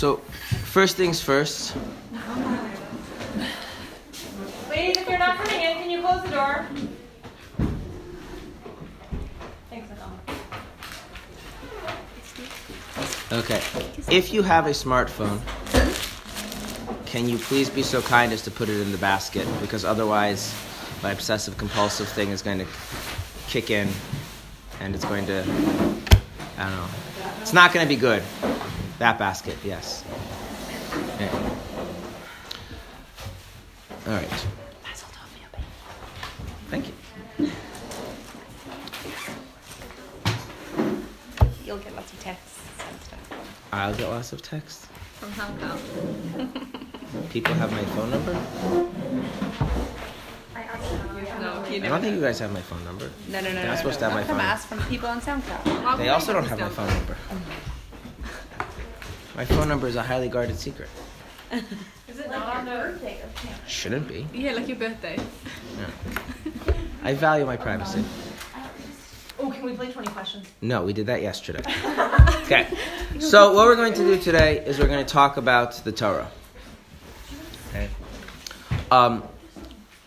So, first things first. Ladies, if you're not coming in, can you close the door? Thanks. Okay. If you have a smartphone, can you please be so kind as to put it in the basket? Because otherwise, my obsessive compulsive thing is going to kick in and it's going to, I don't know. It's not going to be good. That basket, yes. Yeah. All right. Thank you. You'll get lots of texts and stuff I'll get lots of texts. from Hong Kong. People have my phone number. No, you I don't think you guys have my phone number. No, no, no. They're no, not supposed no. to have my Not from phone. us, from people on SoundCloud. They also don't have my phone number. Mm-hmm. My phone number is a highly guarded secret. Is it not on the... Shouldn't be. Yeah, like your birthday. I value my privacy. Oh, can we play 20 questions? No, we did that yesterday. Okay. So what we're going to do today is we're going to talk about the Torah. Okay. Um,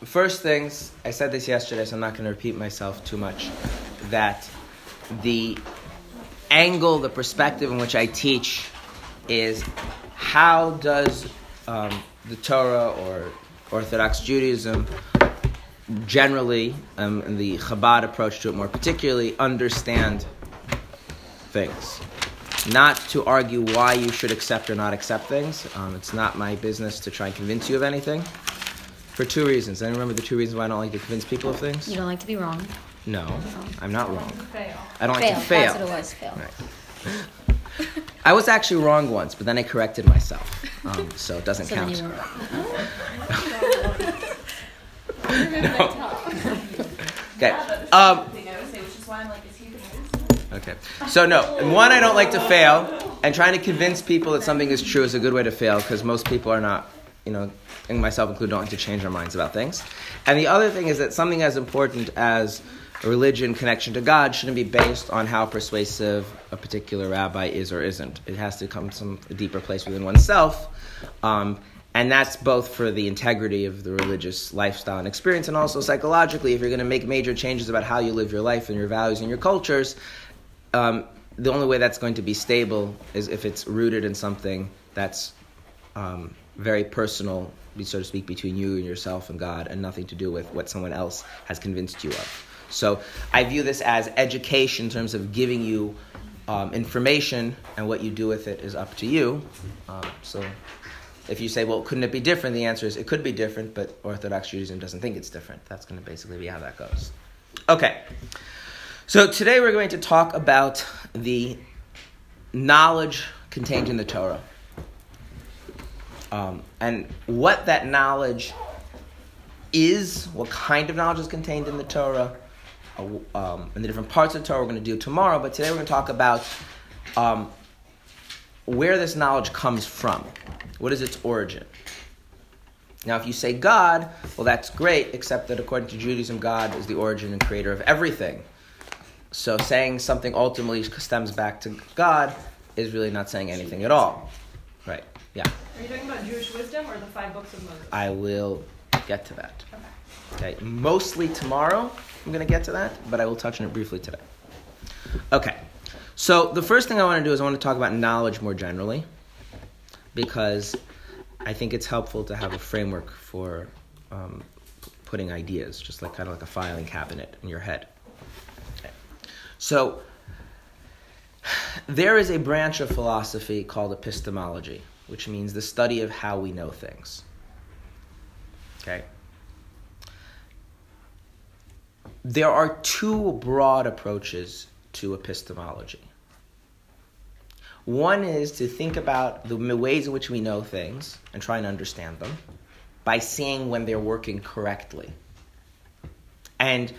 first things, I said this yesterday, so I'm not going to repeat myself too much. That the angle, the perspective in which I teach is how does um, the Torah or Orthodox Judaism generally, um, and the Chabad approach to it more particularly, understand things. Not to argue why you should accept or not accept things. Um, it's not my business to try and convince you of anything. For two reasons. I remember the two reasons why I don't like to convince people of things. You don't like to be wrong. No, I'm not wrong. Fail. I don't like fail. to fail. That's what it was. Fail. Right. I was actually wrong once, but then I corrected myself. Um, so it doesn't So count. were. Okay. Um, okay. So no, one, I don't like to fail, and trying to convince people that something is true is a good way to fail because most people are not, you know, and myself included, don't like to change their minds about things. And the other thing is that something as important as religion, connection to God, shouldn't be based on how persuasive a particular rabbi is or isn't. It has to come from a deeper place within oneself. Um, and that's both for the integrity of the religious lifestyle and experience, and also psychologically, if you're going to make major changes about how you live your life and your values and your cultures, um, the only way that's going to be stable is if it's rooted in something that's um, very personal, so to speak, between you and yourself and God, and nothing to do with what someone else has convinced you of. So I view this as education in terms of giving you um, information, and what you do with it is up to you. Um, so if you say, well, couldn't it be different? The answer is it could be different, but Orthodox Judaism doesn't think it's different. That's going to basically be how that goes. Okay. So today we're going to talk about the knowledge contained in the Torah. Um, and what that knowledge is, what kind of knowledge is contained in the Torah, um, and the different parts of the Torah we're going to do tomorrow. But today we're going to talk about um, where this knowledge comes from. What is its origin? Now, if you say God, well, that's great, except that according to Judaism, God is the origin and creator of everything. So saying something ultimately stems back to God is really not saying anything at all. Right, yeah. Are you talking about Jewish wisdom or the five books of Moses? I will get to that. Okay. Okay, mostly tomorrow I'm going to get to that, but I will touch on it briefly today. Okay, so the first thing I want to do is I want to talk about knowledge more generally, because I think it's helpful to have a framework for um, putting ideas, just like kind of like a filing cabinet in your head. Okay. So there is a branch of philosophy called epistemology, which means the study of how we know things. Okay. There are two broad approaches to epistemology. One is to think about the ways in which we know things and try and understand them by seeing when they're working correctly and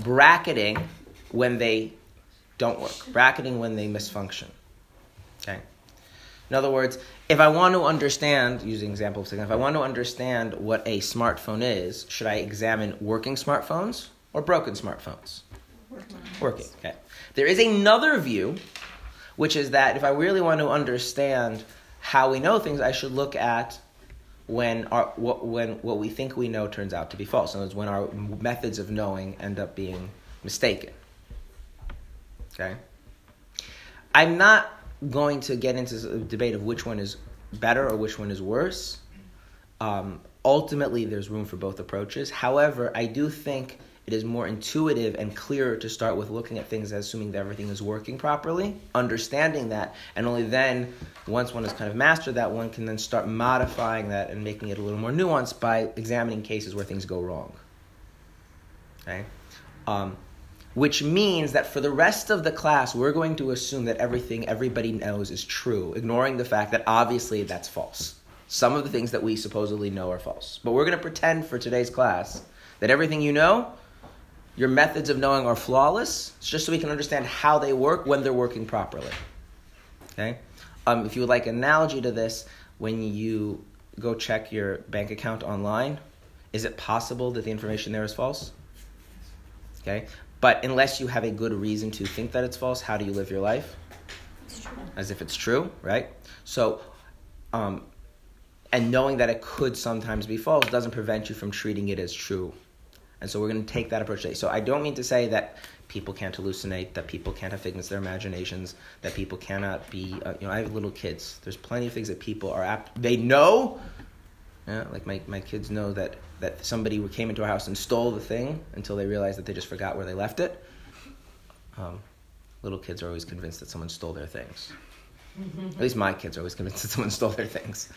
bracketing when they don't work, bracketing when they misfunction. Okay? In other words, if I want to understand, using example of if I want to understand what a smartphone is, should I examine working smartphones or broken smartphones? Working. Okay. There is another view, which is that if I really want to understand how we know things, I should look at when our what when what we think we know turns out to be false. In other words, when our methods of knowing end up being mistaken. Okay. I'm not going to get into a debate of which one is better or which one is worse. Um, ultimately, there's room for both approaches. However, I do think it is more intuitive and clearer to start with looking at things as assuming that everything is working properly, understanding that, and only then, once one has kind of mastered that, one can then start modifying that and making it a little more nuanced by examining cases where things go wrong. Okay? Um, which means that for the rest of the class, we're going to assume that everything everybody knows is true, ignoring the fact that obviously that's false. Some of the things that we supposedly know are false. But we're going to pretend for today's class that everything you know your methods of knowing are flawless, it's just so we can understand how they work when they're working properly. Okay? Um, if you would like an analogy to this, when you go check your bank account online, is it possible that the information there is false? Okay? But unless you have a good reason to think that it's false, how do you live your life? As if it's true, right? So, um, and knowing that it could sometimes be false doesn't prevent you from treating it as true and so we're going to take that approach today. So I don't mean to say that people can't hallucinate, that people can't have figments of their imaginations, that people cannot be, uh, you know, I have little kids. There's plenty of things that people are apt, they know, yeah, like my, my kids know that, that somebody came into our house and stole the thing until they realized that they just forgot where they left it. Um, little kids are always convinced that someone stole their things. At least my kids are always convinced that someone stole their things.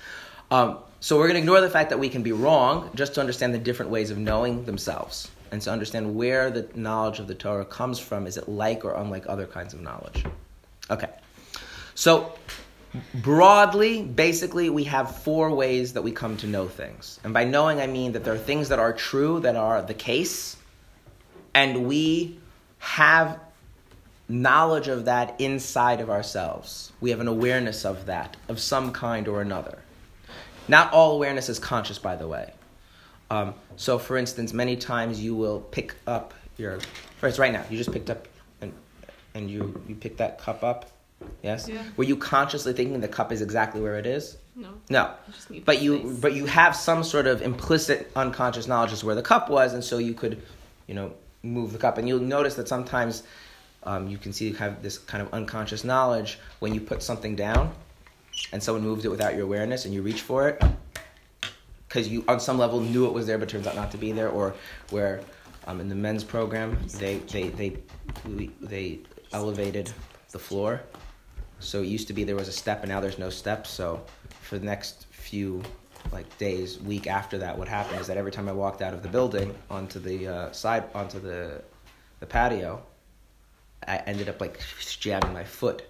Um, so we're going to ignore the fact that we can be wrong just to understand the different ways of knowing themselves and to understand where the knowledge of the Torah comes from. Is it like or unlike other kinds of knowledge? Okay. So broadly, basically, we have four ways that we come to know things. And by knowing, I mean that there are things that are true, that are the case, and we have knowledge of that inside of ourselves. We have an awareness of that, of some kind or another. Not all awareness is conscious, by the way. Um, so, for instance, many times you will pick up your. First, right now, you just picked up, and and you you pick that cup up. Yes. Yeah. Were you consciously thinking the cup is exactly where it is? No. No. But you but you have some sort of implicit unconscious knowledge as where the cup was, and so you could, you know, move the cup. And you'll notice that sometimes um, you can see you have this kind of unconscious knowledge when you put something down, and someone moves it without your awareness, and you reach for it because you on some level knew it was there, but turns out not to be there, or where um, in the men's program they they they they elevated the floor. So it used to be there was a step, and now there's no step. So for the next few like days, week after that, what happened is that every time I walked out of the building onto the uh, side onto the the patio, I ended up like jamming my foot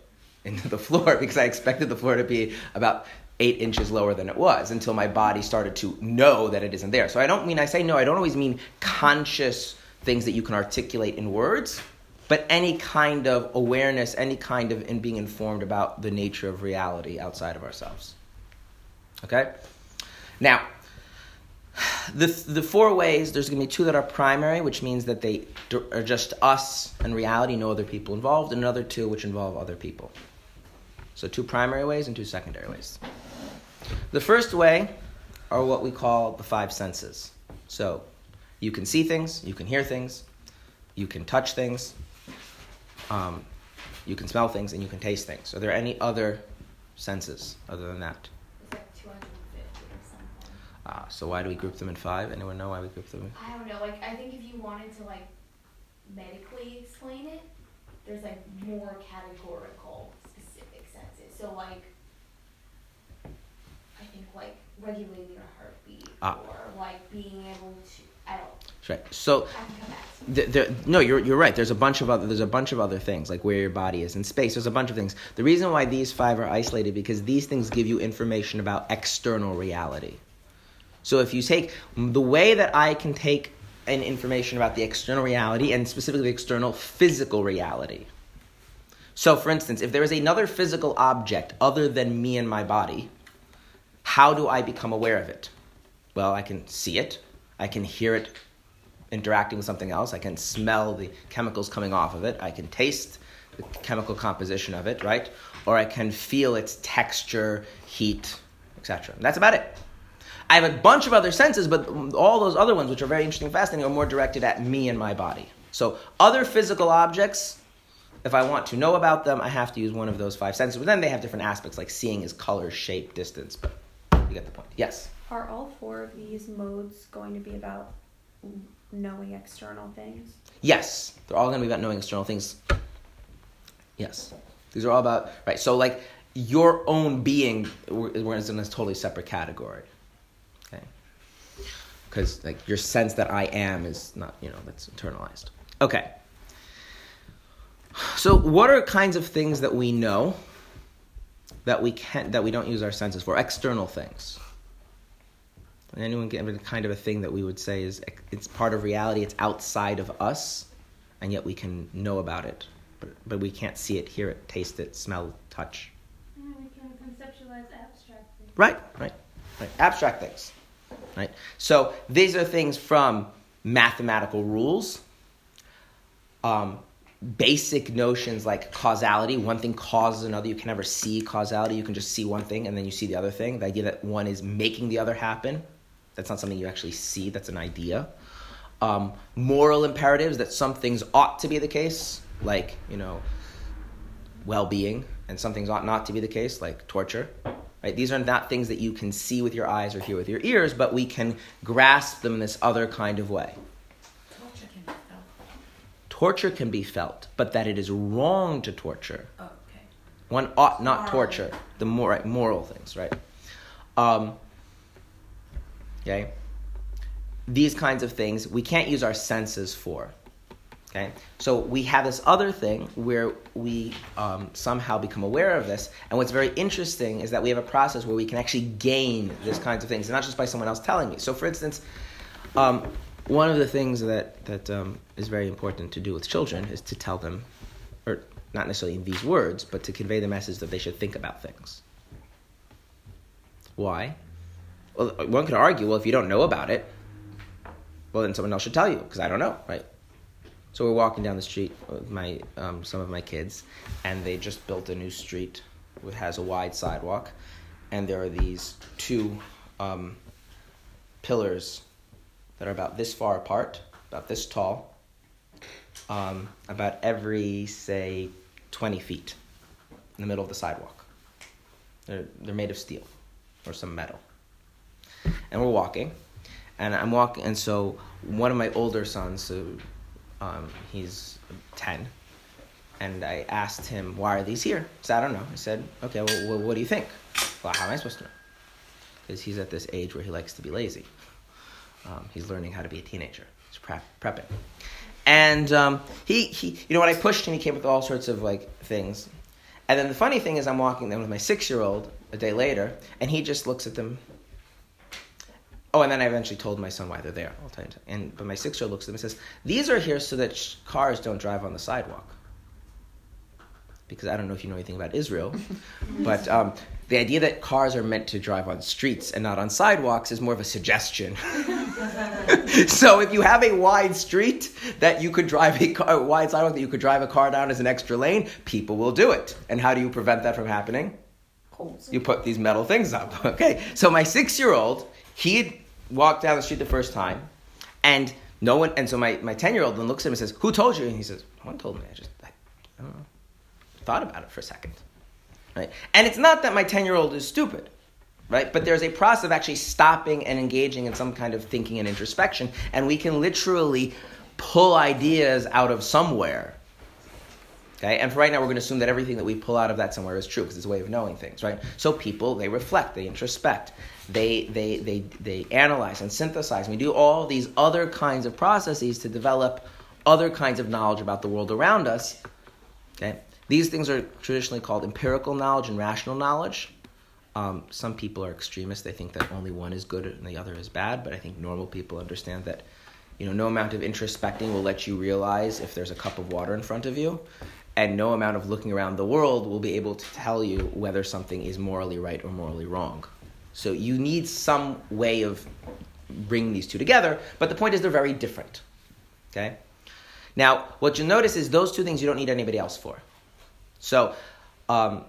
into the floor because I expected the floor to be about eight inches lower than it was until my body started to know that it isn't there. So I don't mean I say no. I don't always mean conscious things that you can articulate in words but any kind of awareness, any kind of in being informed about the nature of reality outside of ourselves. Okay? Now, the, the four ways, there's going to be two that are primary, which means that they are just us and reality, no other people involved, and another two which involve other people. So, two primary ways and two secondary ways. The first way are what we call the five senses. So, you can see things, you can hear things, you can touch things, um, you can smell things and you can taste things. Are there any other senses other than that? It's like 250 or something. Uh, so why do we group them in five? Anyone know why we group them? In? I don't know. Like, I think if you wanted to like medically explain it, there's like more categorical, specific senses. So like, I think like regulating your heartbeat Ah. or like being able to. I don't. Right. So I can come back. To th- there, no, you're you're right. There's a bunch of other there's a bunch of other things like where your body is in space. There's a bunch of things. The reason why these five are isolated because these things give you information about external reality. So if you take the way that I can take an information about the external reality and specifically the external physical reality. So for instance, if there is another physical object other than me and my body, how do I become aware of it? Well, I can see it, I can hear it interacting with something else, I can smell the chemicals coming off of it, I can taste the chemical composition of it, right? Or I can feel its texture, heat, etc. That's about it. I have a bunch of other senses, but all those other ones, which are very interesting and fascinating, are more directed at me and my body. So, other physical objects, if I want to know about them, I have to use one of those five senses. But then they have different aspects, like seeing is color, shape, distance. But you get the point. Yes? Are all four of these modes going to be about knowing external things? Yes. They're all going to be about knowing external things. Yes. These are all about, right. So, like, your own being, we're, we're in a totally separate category. Because, like, your sense that I am is not, you know, that's internalized. Okay. So, what are kinds of things that we know that we can't that we don't use our senses for? External things. Anyone get any kind of a thing that we would say is it's part of reality, it's outside of us, and yet we can know about it, but, but we can't see it, hear it, taste it, smell, touch. we can conceptualize abstract things. Right, right, right. Abstract things. Right? So these are things from mathematical rules, um, basic notions like causality. One thing causes another. You can never see causality. You can just see one thing and then you see the other thing. The idea that one is making the other happen. That's not something you actually see. That's an idea. Um, moral imperatives that some things ought to be the case, like you know, well-being, and some things ought not to be the case, like torture. Right? These are not things that you can see with your eyes or hear with your ears, but we can grasp them in this other kind of way. Torture can be felt. Torture can be felt, but that it is wrong to torture. Oh, okay. One ought not Moral. torture the more right, moral things, right? Um, okay, these kinds of things we can't use our senses for. Okay, so we have this other thing where we um, somehow become aware of this, and what's very interesting is that we have a process where we can actually gain these kinds of things, and not just by someone else telling me. So, for instance, um, one of the things that that um, is very important to do with children is to tell them, or not necessarily in these words, but to convey the message that they should think about things. Why? Well, one could argue, well, if you don't know about it, well, then someone else should tell you because I don't know, right? So we're walking down the street with my um, some of my kids, and they just built a new street that has a wide sidewalk, and there are these two um, pillars that are about this far apart, about this tall, um, about every say twenty feet in the middle of the sidewalk. They're they're made of steel or some metal, and we're walking, and I'm walking, and so one of my older sons, so um, he's 10. And I asked him, why are these here? He said, I don't know. I said, okay, well, what do you think? Well, how am I supposed to know? Because he's at this age where he likes to be lazy. Um, he's learning how to be a teenager. He's prep, prepping. And um, he, he, you know, when I pushed him, he came up with all sorts of like things. And then the funny thing is, I'm walking them with my six year old a day later, and he just looks at them Oh, and then I eventually told my son why they're there. I'll tell you. And but my six-year-old looks at them and says, "These are here so that sh- cars don't drive on the sidewalk." Because I don't know if you know anything about Israel, but um, the idea that cars are meant to drive on streets and not on sidewalks is more of a suggestion. so if you have a wide street that you could drive a, car, a wide sidewalk that you could drive a car down as an extra lane, people will do it. And how do you prevent that from happening? You put these metal things up. Okay. So my six-year-old, he had walked down the street the first time, and no one. And so my my ten-year-old then looks at him and says, "Who told you?" And he says, "No one told me. I just I, I don't know. Thought about it for a second. Right. And it's not that my ten-year-old is stupid. Right? But there's a process of actually stopping and engaging in some kind of thinking and introspection, and we can literally pull ideas out of somewhere Okay, and for right now, we're going to assume that everything that we pull out of that somewhere is true because it's a way of knowing things, right? So people they reflect, they introspect, they they they they analyze and synthesize. We do all these other kinds of processes to develop other kinds of knowledge about the world around us. Okay, these things are traditionally called empirical knowledge and rational knowledge. Um, some people are extremists; they think that only one is good and the other is bad. But I think normal people understand that you know no amount of introspecting will let you realize if there's a cup of water in front of you and no amount of looking around the world will be able to tell you whether something is morally right or morally wrong. So you need some way of bringing these two together, but the point is they're very different. Okay? Now, what you'll notice is those two things you don't need anybody else for. So, um,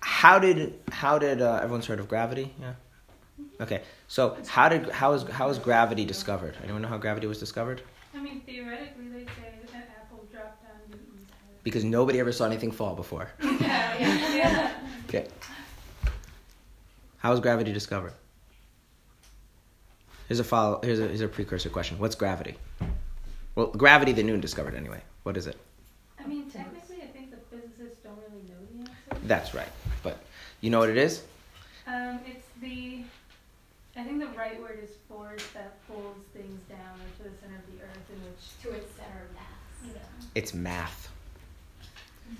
how did how did uh, everyone's heard of gravity? Yeah. Okay. So how did how is how was gravity discovered? Anyone know how gravity was discovered? I mean, theoretically, they say that an apple dropped on Newton's head. Because nobody ever saw anything fall before. Yeah, yeah, yeah. Okay. How was gravity discovered? Here's a follow. Here's a here's a precursor question. What's gravity? Well, gravity that Newton discovered anyway. What is it? I mean, technically, I think the physicists don't really know the answer. That's right. But you know what it is? Um, it's the, I think the right word is force that pulls things down to the center of the earth, in which, To its center of mass. you know. It's math.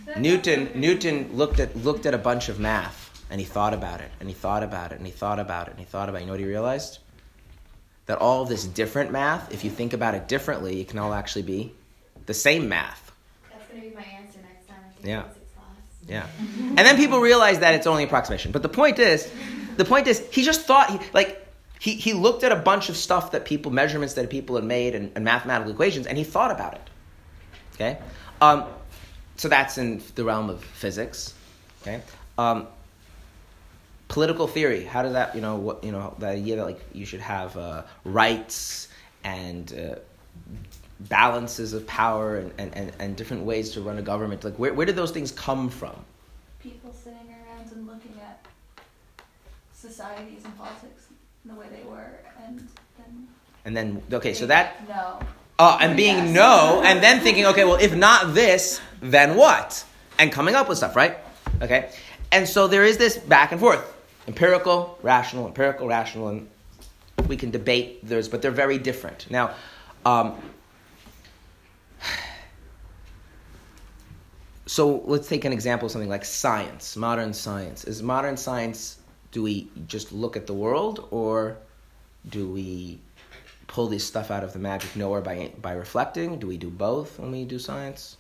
That's Newton. Newton looked at looked at a bunch of math and he thought about it and he thought about it and he thought about it and he thought about it. You know what he realized? That all of this different math, if you think about it differently, it can all actually be the same math. That's gonna be my answer next time I Yeah. class. Yeah. And then people realize that it's only approximation. But the point is, the point is, he just thought, he, like, he, he looked at a bunch of stuff that people, measurements that people had made and, and mathematical equations, and he thought about it. Okay? Um, so that's in the realm of physics. Okay? Um, political theory, how does that, you know, what, you know, the idea that, like, you should have uh, rights and uh, balances of power and, and, and, and different ways to run a government, like, where, where did those things come from? people sitting around and looking at societies and politics the way they were, and then And then, okay, so that, no, uh, and being Yes. no, and then thinking, okay, well, if not this, then what? And coming up with stuff, right? Okay? And so there is this back and forth empirical, rational, empirical, rational, and we can debate those, but they're very different. Now, um, so let's take an example of something like science, modern science. Is modern science, do we just look at the world, or do we pull this stuff out of the magic knower by by reflecting? Do we do both when we do science?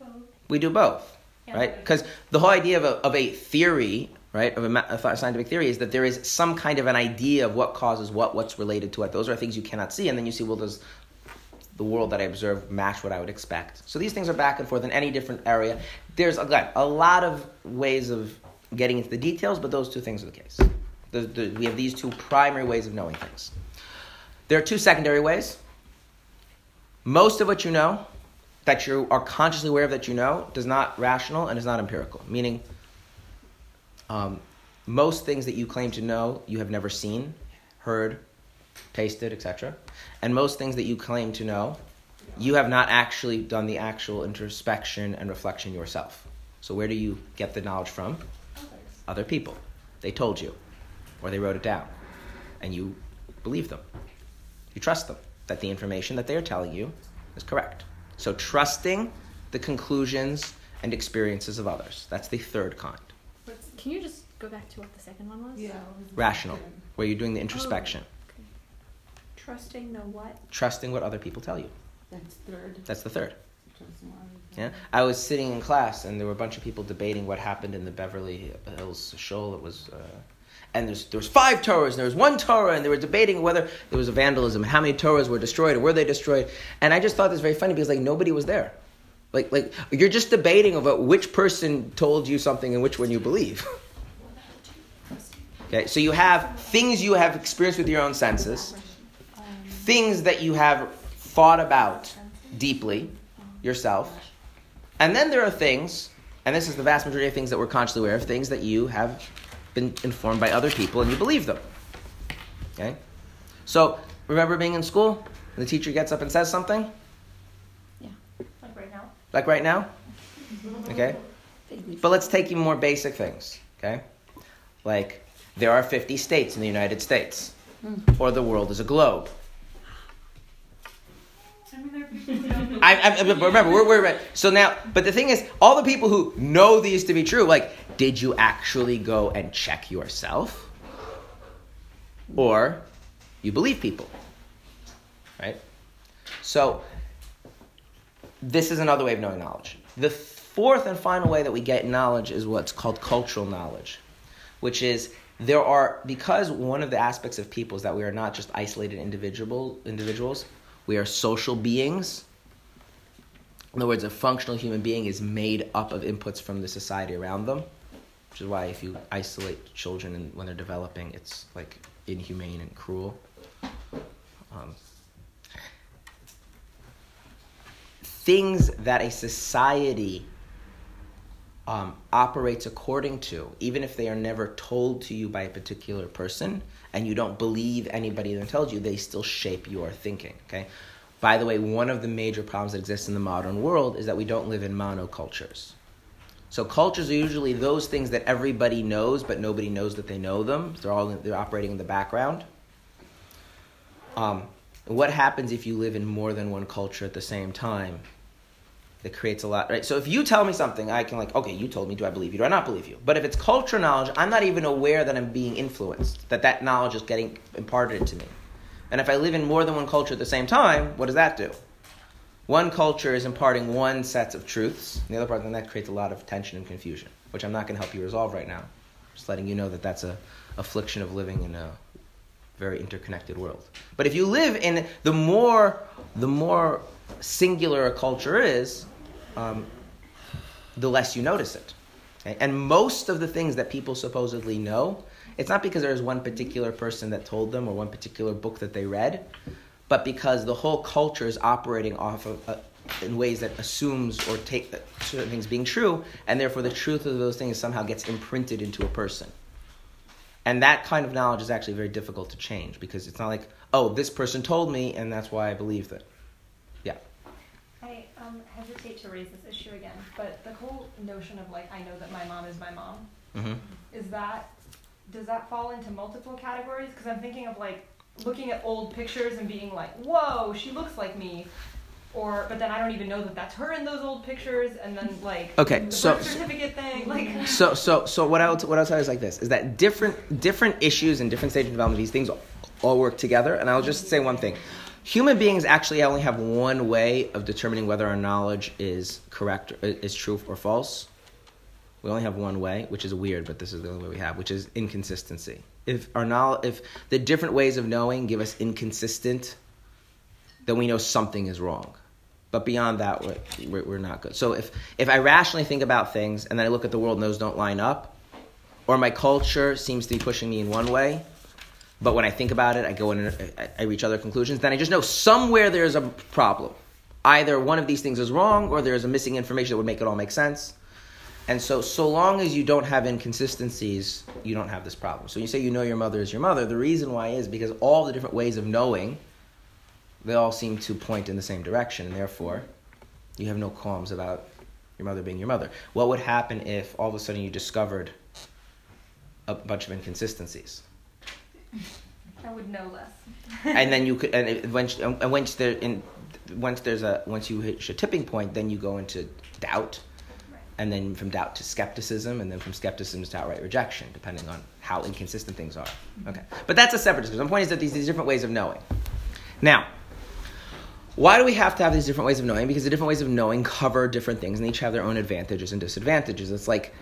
Both. We do both, Yeah. right? Because the whole idea of a, of a theory, right, of a, scientific theory is that there is some kind of an idea of what causes what, what's related to what. Those are things you cannot see, and then you see, well, does the world that I observe match what I would expect? So these things are back and forth in any different area. There's again a lot of ways of getting into the details, but those two things are the case. The, the, we have these two primary ways of knowing things. There are two secondary ways. Most of what you know, that you are consciously aware of that you know, does not rational and is not empirical. Meaning, um, most things that you claim to know, you have never seen, heard, tasted, etc. And most things that you claim to know, you have not actually done the actual introspection and reflection yourself. So where do you get the knowledge from? Other people. They told you, or they wrote it down, and you believe them. You trust them that the information that they are telling you is correct. So trusting the conclusions and experiences of others. That's the third kind. What's, can you just go back to what the second one was? Yeah. Rational, where you're doing the introspection, Okay. Trusting the what? trusting what other people tell you. That's third. That's the third. Yeah, I was sitting in class and there were a bunch of people debating what happened in the Beverly Hills shul. It was, uh, and there's there was five Torahs and there was one Torah and they were debating whether there was a vandalism, how many Torahs were destroyed or were they destroyed. And I just thought this was very funny because like nobody was there. Like like you're just debating about which person told you something and which one you believe. okay, so you have things you have experienced with your own senses, things that you have thought about deeply yourself. And then there are things, and this is the vast majority of things that we're consciously aware of, things that you have been informed by other people and you believe them. Okay? So, remember being in school? And the teacher gets up and says something? Like right now. Like right now? Okay? But let's take even more basic things. Okay? Like, there are 50 states in the United States, hmm. or the world is a globe. I mean, there are people who don't. I, I, remember, we're, we're so now. But the thing is, all the people who know these to be true, like, did you actually go and check yourself, or you believe people, right? So this is another way of knowing knowledge. The fourth and final way that we get knowledge is what's called cultural knowledge, which is there are because one of the aspects of people is that we are not just isolated individual individuals we are social beings In other words, a functional human being is made up of inputs from the society around them, which is why if you isolate children when they're developing, it's like inhumane and cruel. Um, things that a society um, operates according to, even if they are never told to you by a particular person, and you don't believe anybody that tells you, they still shape your thinking. Okay. By the way, one of the major problems that exists in the modern world is that we don't live in monocultures. So cultures are usually those things that everybody knows, but nobody knows that they know them. They're all they're operating in the background. Um, what happens if you live in more than one culture at the same time? That creates a lot, right? So if you tell me something, I can like, okay, you told me, do I believe you? Do I not believe you? But if it's culture knowledge, I'm not even aware that I'm being influenced, that that knowledge is getting imparted to me. And if I live in more than one culture at the same time, what does that do? One culture is imparting one set of truths, and the other part, then that creates a lot of tension and confusion, which I'm not going to help you resolve right now. Just letting you know that that's a affliction of living in a very interconnected world. But if you live in the more the more singular a culture is, um, the less you notice it. Okay? And most of the things that people supposedly know, it's not because there's one particular person that told them or one particular book that they read, but because the whole culture is operating off of uh, in ways that assumes or take uh, certain things being true, and therefore the truth of those things somehow gets imprinted into a person. And that kind of knowledge is actually very difficult to change because it's not like, oh, this person told me, and that's why I believe it. I hesitate to raise this issue again, but the whole notion of like, I know that my mom is my mom, Mm-hmm. is that, does that fall into multiple categories? Because I'm thinking of like looking at old pictures and being like, whoa, she looks like me. Or, but then I don't even know that that's her in those old pictures, and then like Okay, the so- certificate thing, like So, so, so what I'll what I'll tell you is like this: is that different different issues and different stages of development, these things all work together. And I'll just say one thing: human beings actually only have one way of determining whether our knowledge is correct, or is true or false. We only have one way, which is weird, but this is the only way we have, which is inconsistency. If our knowledge, if the different ways of knowing give us inconsistent, then we know something is wrong. But beyond that, we're, we're, we're not good. So if, if I rationally think about things and then I look at the world and those don't line up, or my culture seems to be pushing me in one way, but when I think about it, I go in and I- reach other conclusions, then I just know somewhere there's a problem. Either one of these things is wrong or there's a missing information that would make it all make sense. And so, so long as you don't have inconsistencies, you don't have this problem. So you say you know your mother is your mother. The reason why is because all the different ways of knowing, they all seem to point in the same direction, and therefore, you have no qualms about your mother being your mother. What would happen if all of a sudden you discovered a bunch of inconsistencies? I would know less. and then you could and it, once and once there in once there's a once you hit a tipping point then you go into doubt. And then from doubt to skepticism and then from skepticism to outright rejection depending on how inconsistent things are. Mm-hmm. Okay. But that's a separate discussion. The point is that these, these different ways of knowing. Now why do we have to have these different ways of knowing? Because the different ways of knowing cover different things and they each have their own advantages and disadvantages. It's like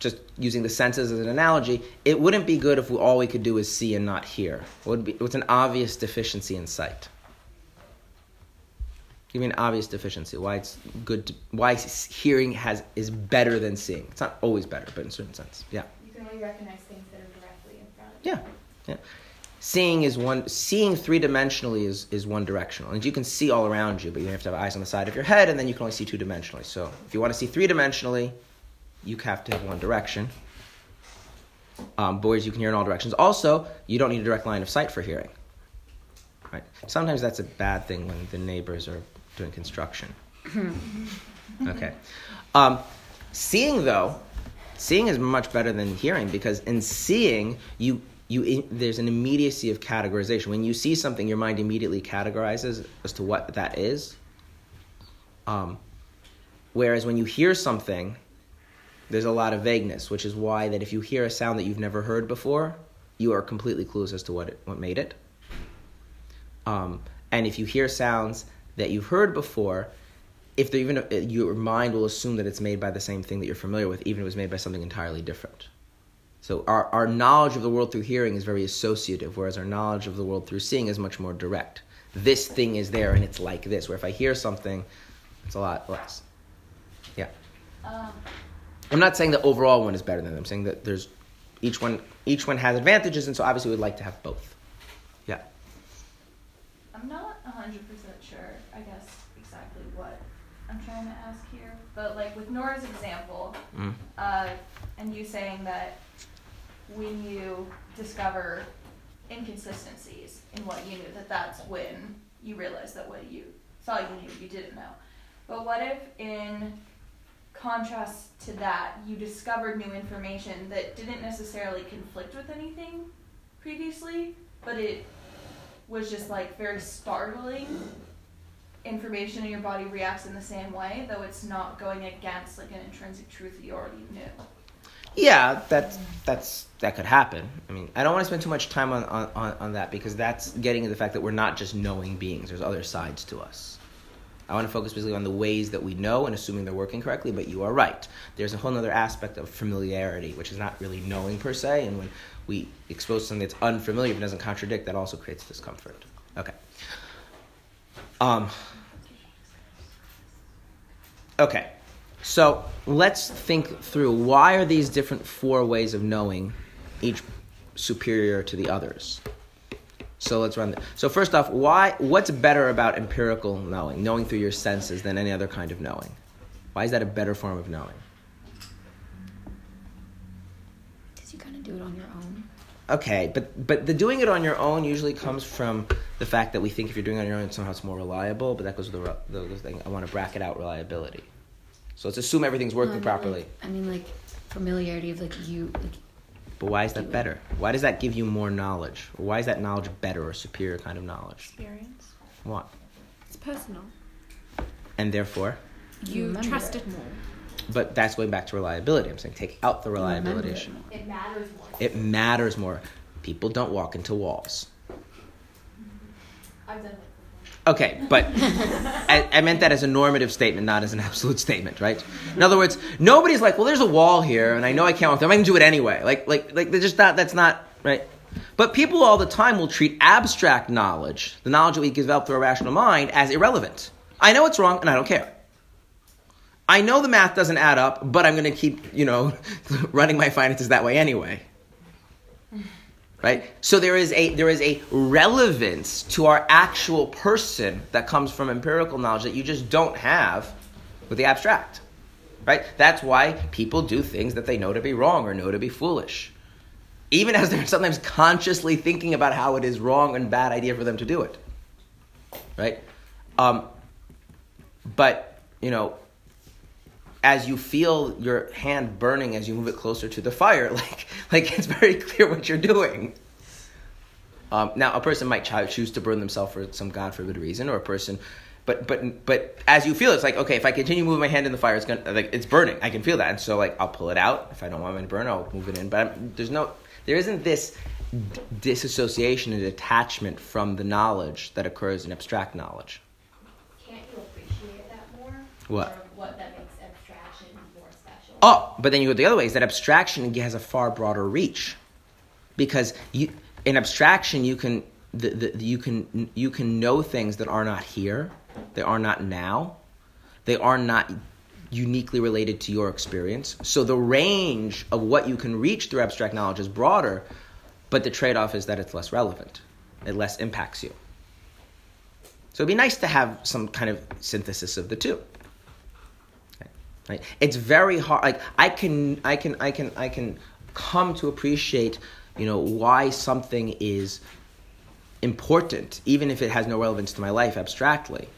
just using the senses as an analogy, it wouldn't be good if we, all we could do is see and not hear. It would be, it's an obvious deficiency in sight. Give me an obvious deficiency. Why it's good? To, why hearing has is better than seeing. It's not always better, but in certain sense, yeah. You can only recognize things that are directly in front of Yeah, you. yeah. Seeing is one. Seeing three dimensionally is is one directional, and you can see all around you, but you have to have eyes on the side of your head, and then you can only see two dimensionally. So if you want to see three dimensionally, you have to have one direction. Um, whereas you can hear in all directions. Also, you don't need a direct line of sight for hearing. Right. Sometimes that's a bad thing when the neighbors are doing construction. okay. Um, seeing though, seeing is much better than hearing because in seeing you you there's an immediacy of categorization. When you see something, your mind immediately categorizes as to what that is. Um, whereas when you hear something, there's a lot of vagueness, which is why that if you hear a sound that you've never heard before, you are completely clueless as to what it, what made it. Um, and if you hear sounds that you've heard before, if they're even uh, your mind will assume that it's made by the same thing that you're familiar with, even if it was made by something entirely different. So our, our knowledge of the world through hearing is very associative, whereas our knowledge of the world through seeing is much more direct. This thing is there and it's like this. Where if I hear something, It's a lot less. Yeah. Um, I'm not saying the overall one is better than them. I'm saying that there's each one each one has advantages, and so obviously we'd like to have both. Yeah. I'm not hundred percent sure, I guess, exactly what I'm trying to ask here. But like with Nora's example, Mm. uh, and you saying that when you discover inconsistencies in what you knew, that that's when you realize that what you thought you knew you didn't know. But what if, in contrast to that, you discovered new information that didn't necessarily conflict with anything previously, but it was just like very startling information and your body reacts in the same way, though it's not going against like an intrinsic truth you already knew. Yeah, that's that's that could happen. I mean, I don't want to spend too much time on, on, on, on that because that's getting to the fact that we're not just knowing beings. There's other sides to us. I want to focus basically on the ways that we know and assuming they're working correctly, but you are right. There's a whole other aspect of familiarity, which is not really knowing per se, and when we expose something that's unfamiliar, if it doesn't contradict, that also creates discomfort. Okay. Um, okay. So let's think through why are these different four ways of knowing each superior to the others? So let's run. The, so first off, why? What's better about empirical knowing, knowing through your senses, than any other kind of knowing? Why is that a better form of knowing? Because you kind of do it on your own. Okay, but but the doing it on your own usually comes from the fact that we think if you're doing it on your own, somehow it's more reliable. But that goes with the, the, the thing. I want to bracket out reliability. So let's assume everything's working No, I mean, properly. Like, I mean, like familiarity of like you. Like, But why is that better? Why does that give you more knowledge? Or why is that knowledge better or superior kind of knowledge? Experience. What? It's personal. And therefore, You remember trust it. it more. but that's going back to reliability. I'm saying take out the reliability remember it It matters more. It matters more. People don't walk into walls. I've done it before. Okay, but I, I meant that as a normative statement, not as an absolute statement, right? In other words, nobody's like, well, there's a wall here, and I know I can't walk through. I'm going to do it anyway. Like, like, like, they're just not. That's not right. But people all the time will treat abstract knowledge, the knowledge that we develop through our rational mind, as irrelevant. I know it's wrong, and I don't care. I know the math doesn't add up, but I'm going to keep, you know, running my finances that way anyway right? So there is a there is a relevance to our actual person that comes from empirical knowledge that you just don't have with the abstract right? That's why people do things that they know to be wrong or know to be foolish. Even as they're sometimes consciously thinking about how it is wrong and bad idea for them to do it right? Um, but you know as you feel your hand burning as you move it closer to the fire, like like it's very clear what you're doing. Um, now, a person might ch- choose to burn themselves for some God forbid reason, or a person, but but but as you feel, it's like okay, if I continue moving my hand in the fire, it's gonna like it's burning. I can feel that, and so like I'll pull it out. If I don't want it to burn, I'll move it in. But I'm, there's no, there isn't this d- disassociation and detachment from the knowledge that occurs in abstract knowledge. Can't you appreciate that more? What? Or what that makes abstraction more special? Oh, but then you go the other way is that abstraction has a far broader reach, because you in abstraction you can the, the, you can you can know things that are not here, they are not now, they are not uniquely related to your experience. So the range of what you can reach through abstract knowledge is broader, but the trade-off is that it's less relevant, it less impacts you. So it'd be nice to have some kind of synthesis of the two. Right? It's very hard. Like I can, I can, I can, I can come to appreciate, you know, why something is important, even if it has no relevance to my life abstractly.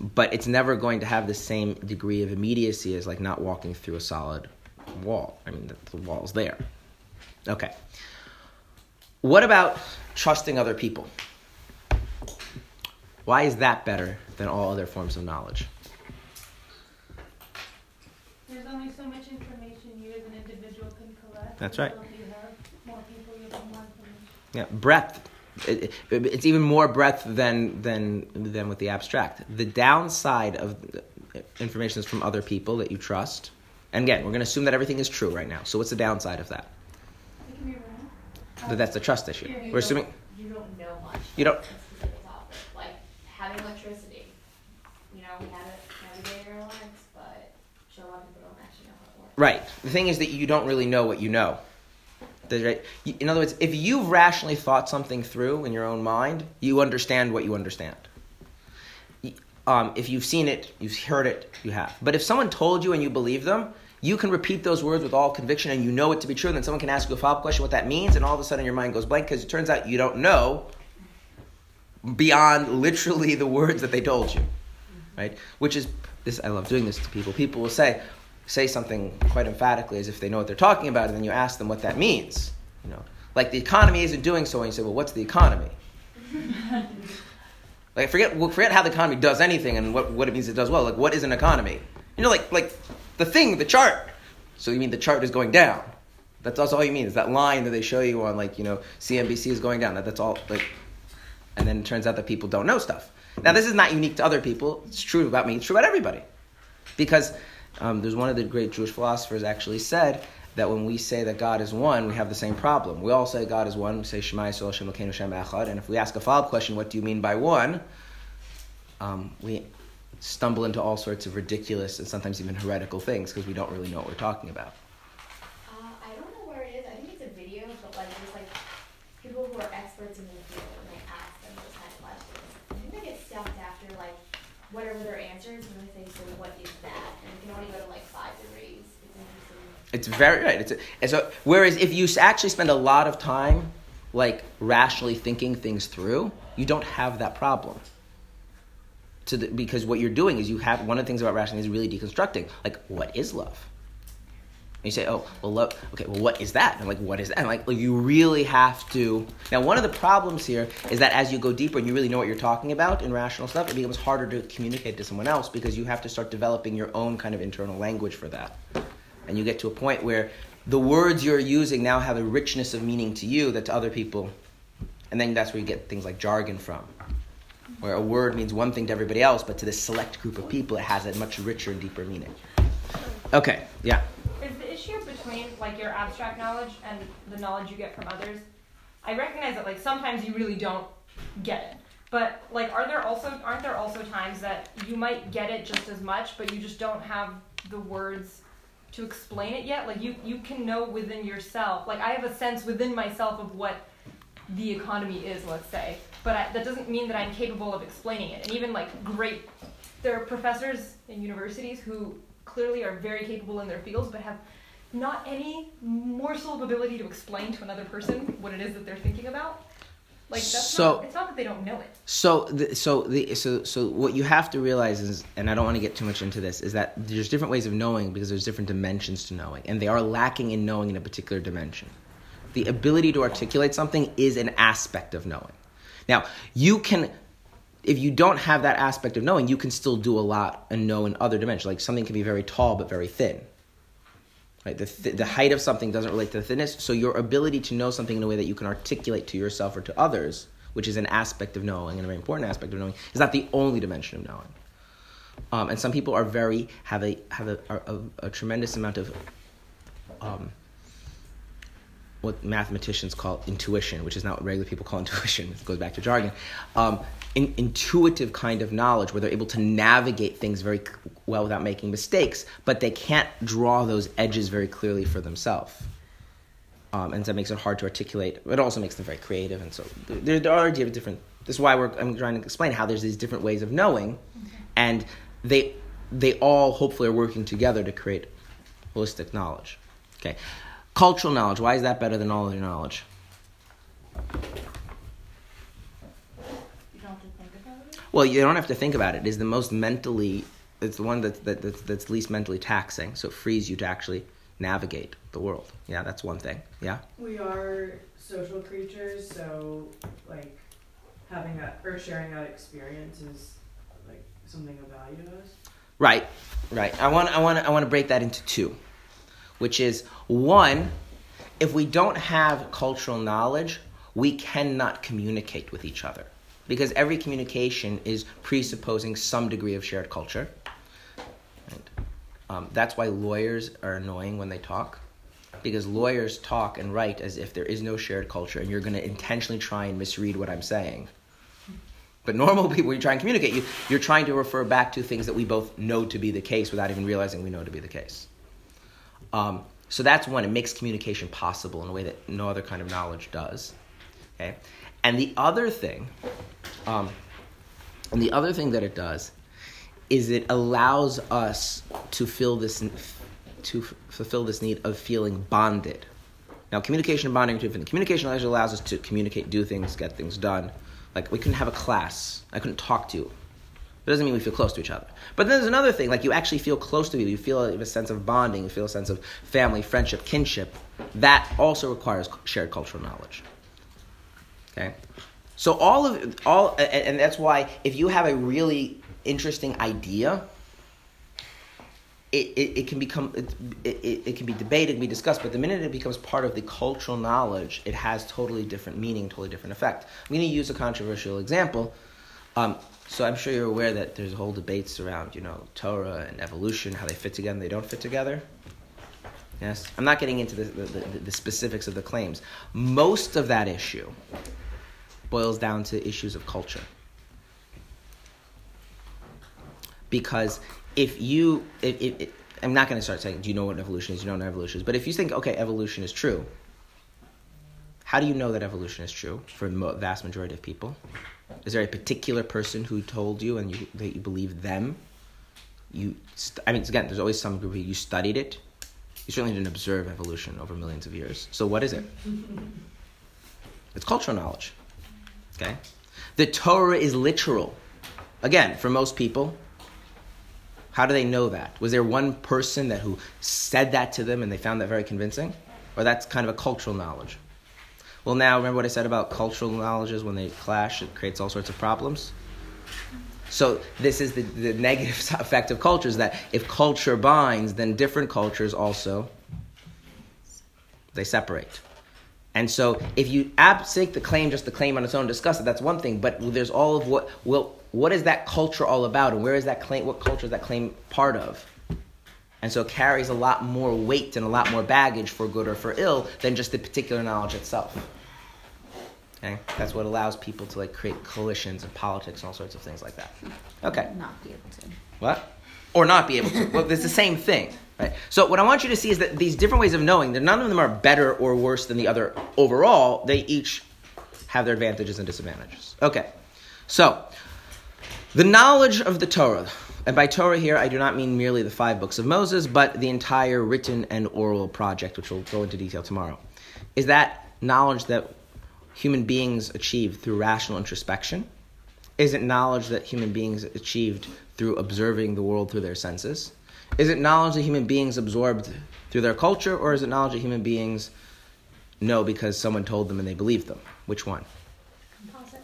But it's never going to have the same degree of immediacy as like not walking through a solid wall. I mean, the, the wall's there. Okay. What about trusting other people? Why is that better than all other forms of knowledge? There's only much information you as an individual can collect. That's right. You have more people, you have more information. Yeah, breadth. It, it, it's even more breadth than than than with the abstract. The downside of the information is from other people that you trust. And again, we're going to assume that everything is true right now. So what's the downside of that? It can be wrong. That that's the trust issue. We're assuming don't- You don't know much. You don't- about a specific topic. Like having electricity. You know, we had a, had Right. The thing is that you don't really know what you know. In other words, if you've rationally thought something through in your own mind, you understand what you understand. Um, if you've seen it, you've heard it, you have. But if someone told you and you believe them, you can repeat those words with all conviction and you know it to be true. Then someone can ask you a follow up question what that means, and all of a sudden your mind goes blank because it turns out you don't know beyond literally the words that they told you. Right? Which is this I love doing this to people. People will say say something quite emphatically as if they know what they're talking about, and then you ask them what that means. You know, like the economy isn't doing so, and you say, "Well, what's the economy?" like forget well, forget how the economy does anything and what, what it means it does well. Like what is an economy? You know, like like the thing, the chart. So you mean the chart is going down? That's, that's all you mean is that line that they show you on like you know CNBC is going down. That that's all like, and then it turns out that people don't know stuff. Now this is not unique to other people. It's true about me. It's true about everybody, because um, there's one of the great Jewish philosophers actually said that when we say that God is one, we have the same problem. We all say God is one. We say Shema Yisrael Hashem Elokeinu Hashem Echad. And if we ask a follow-up question, what do you mean by one? Um, we stumble into all sorts of ridiculous and sometimes even heretical things because we don't really know what we're talking about. Uh, I don't know where it is. I think it's a video, but like there's like people who are experts in the field and they ask them those kind of questions. I think they get stumped after like whatever their answer is, and they say, "So what is that?" And you can only go to like five degrees. It's interesting. It's very right. It's a, and so whereas if you actually spend a lot of time like rationally thinking things through, you don't have that problem. To the, because what you're doing is you have one of the things about rationality is really deconstructing. Like, what is love? And you say, oh, well, love. Okay, well, what is that? And like, what is that? And like, like, you really have to. Now, one of the problems here is that as you go deeper and you really know what you're talking about in rational stuff, it becomes harder to communicate to someone else because you have to start developing your own kind of internal language for that and you get to a point where the words you're using now have a richness of meaning to you that to other people and then that's where you get things like jargon from where a word means one thing to everybody else but to this select group of people it has a much richer and deeper meaning okay yeah Is the issue between like your abstract knowledge and the knowledge you get from others? I recognize that like sometimes you really don't get it. But like are there also aren't there also times that you might get it just as much but you just don't have the words to explain it yet? Like you you can know within yourself. Like I have a sense within myself of what the economy is, let's say. But I, that doesn't mean that I'm capable of explaining it. And even like great there are professors in universities who clearly are very capable in their fields but have not any morsel of ability to explain to another person what it is that they're thinking about. Like that's So- not, it's not that they don't know it. So, the, so the so so what you have to realize is, and I don't want to get too much into this, is that there's different ways of knowing because there's different dimensions to knowing, and they are lacking in knowing in a particular dimension. The ability to articulate something is an aspect of knowing. Now, you can, if you don't have that aspect of knowing, you can still do a lot and know in other dimensions. Like something can be very tall but very thin. Right? The, th- the height of something doesn't relate to the thinness, so your ability to know something in a way that you can articulate to yourself or to others, which is an aspect of knowing and a very important aspect of knowing, is not the only dimension of knowing. Um, and some people are very have a have a, a, a tremendous amount of um, what mathematicians call intuition, which is not what regular people call intuition. It goes back to jargon. Um, in, intuitive kind of knowledge where they're able to navigate things very well without making mistakes, but they can't draw those edges very clearly for themselves. Um, and so that makes it hard to articulate. It also makes them very creative, and so there, there are different. This is why we're, I'm trying to explain how there's these different ways of knowing, and they they all hopefully are working together to create holistic knowledge. Okay, cultural knowledge. Why is that better than all other knowledge? You don't have to think about it. Well, you don't have to think about it. It is the most mentally. It's the one that, that that's, that's least mentally taxing. So it frees you to actually navigate the world. Yeah, that's one thing. Yeah. We are social creatures, so like having that or sharing that experience is like something of value to us. Right, right. I want, I want, I want to break that into two, which is one, if we don't have cultural knowledge, we cannot communicate with each other because every communication is presupposing some degree of shared culture. Right? Um, that's why lawyers are annoying when they talk. Because lawyers talk and write as if there is no shared culture, and you're going to intentionally try and misread what I'm saying. But normal people, when you try and communicate, you, you're trying to refer back to things that we both know to be the case without even realizing we know to be the case. Um, so that's one. It makes communication possible in a way that no other kind of knowledge does. Okay, and the other thing, um, and the other thing that it does is it allows us to fill this to f- fulfill this need of feeling bonded. Now, communication and bonding are two different. Communication allows us to communicate, do things, get things done. Like we couldn't have a class. I couldn't talk to you. It doesn't mean we feel close to each other. But then there's another thing, like you actually feel close to people. You feel a sense of bonding. You feel a sense of family, friendship, kinship. That also requires shared cultural knowledge. Okay, so all of all, and, that's why if you have a really interesting idea, it, it, it can become it, it, it can be debated and be discussed, but the minute it becomes part of the cultural knowledge, it has totally different meaning, totally different effect. I'm going to use a controversial example. Um, so I'm sure you're aware that there's whole debates around, you know, Torah and evolution, how they fit together and they don't fit together. Yes, I'm not getting into the, the, the, the specifics of the claims. Most of that issue boils down to issues of culture. Because if you, if, if, if I'm not going to start saying, do you know what evolution is? Do you know what evolution is? But if you think, okay, evolution is true, how do you know that evolution is true for the vast majority of people? Is there a particular person who told you and you, that you believe them? You, st- I mean, again, there's always some group you studied it. You certainly didn't observe evolution over millions of years. So what is it? It's cultural knowledge. Okay, the Torah is literal. Again, for most people, how do they know that? Was there one person that who said that to them and they found that very convincing, or that's kind of a cultural knowledge? Well, now remember what I said about cultural knowledges when they clash, it creates all sorts of problems. So this is the, the negative effect of cultures that if culture binds, then different cultures also they separate. And so if you take the claim just the claim on its own, discuss it, that's one thing. But there's all of what well, what is that culture all about, and where is that claim? What culture is that claim part of? And so it carries a lot more weight and a lot more baggage for good or for ill than just the particular knowledge itself. Okay, that's what allows people to like create coalitions and politics and all sorts of things like that. Okay. Not be able to. What? Or not be able to. well, it's the same thing. Right? So what I want you to see is that these different ways of knowing, that none of them are better or worse than the other overall. They each have their advantages and disadvantages. Okay. So the knowledge of the Torah, and by Torah here I do not mean merely the five books of Moses, but the entire written and oral project, which we'll go into detail tomorrow, is that knowledge that human beings achieved through rational introspection? Is it knowledge that human beings achieved through observing the world through their senses? Is it knowledge that human beings absorbed through their culture, or is it knowledge that human beings know because someone told them and they believed them? Which one? Composite.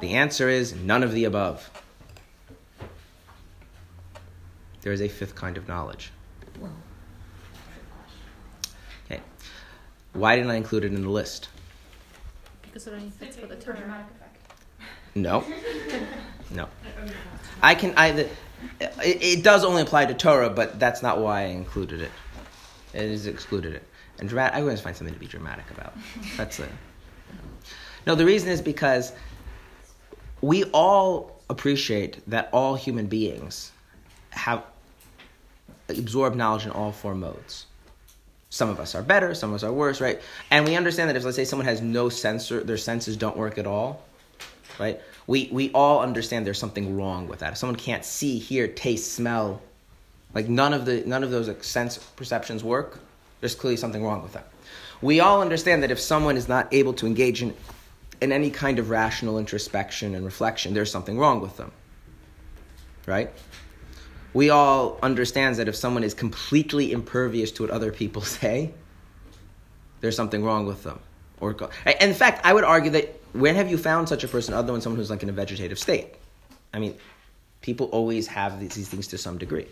The answer is none of the above. There is a fifth kind of knowledge. Okay. Why didn't I include it in the list? Because it only fits for the For Torah. dramatic effect. No. No. I can I the, it, it does only apply to Torah, but that's not why I included it. It is excluded it. And dramatic, I always find something to be dramatic about. That's it. No, the reason is because we all appreciate that all human beings have absorbed knowledge in all four modes. Some of us are better, some of us are worse, right? And we understand that if, let's say, someone has no sensor, their senses don't work at all, right? We, we all understand there's something wrong with that. If someone can't see, hear, taste, smell, like none of, the, none of those sense perceptions work, there's clearly something wrong with that. We all understand that if someone is not able to engage in, in any kind of rational introspection and reflection, there's something wrong with them, right? we all understand that if someone is completely impervious to what other people say, there's something wrong with them. Or in fact, I would argue that when have you found such a person other than someone who's like in a vegetative state? I mean, people always have these, things to some degree.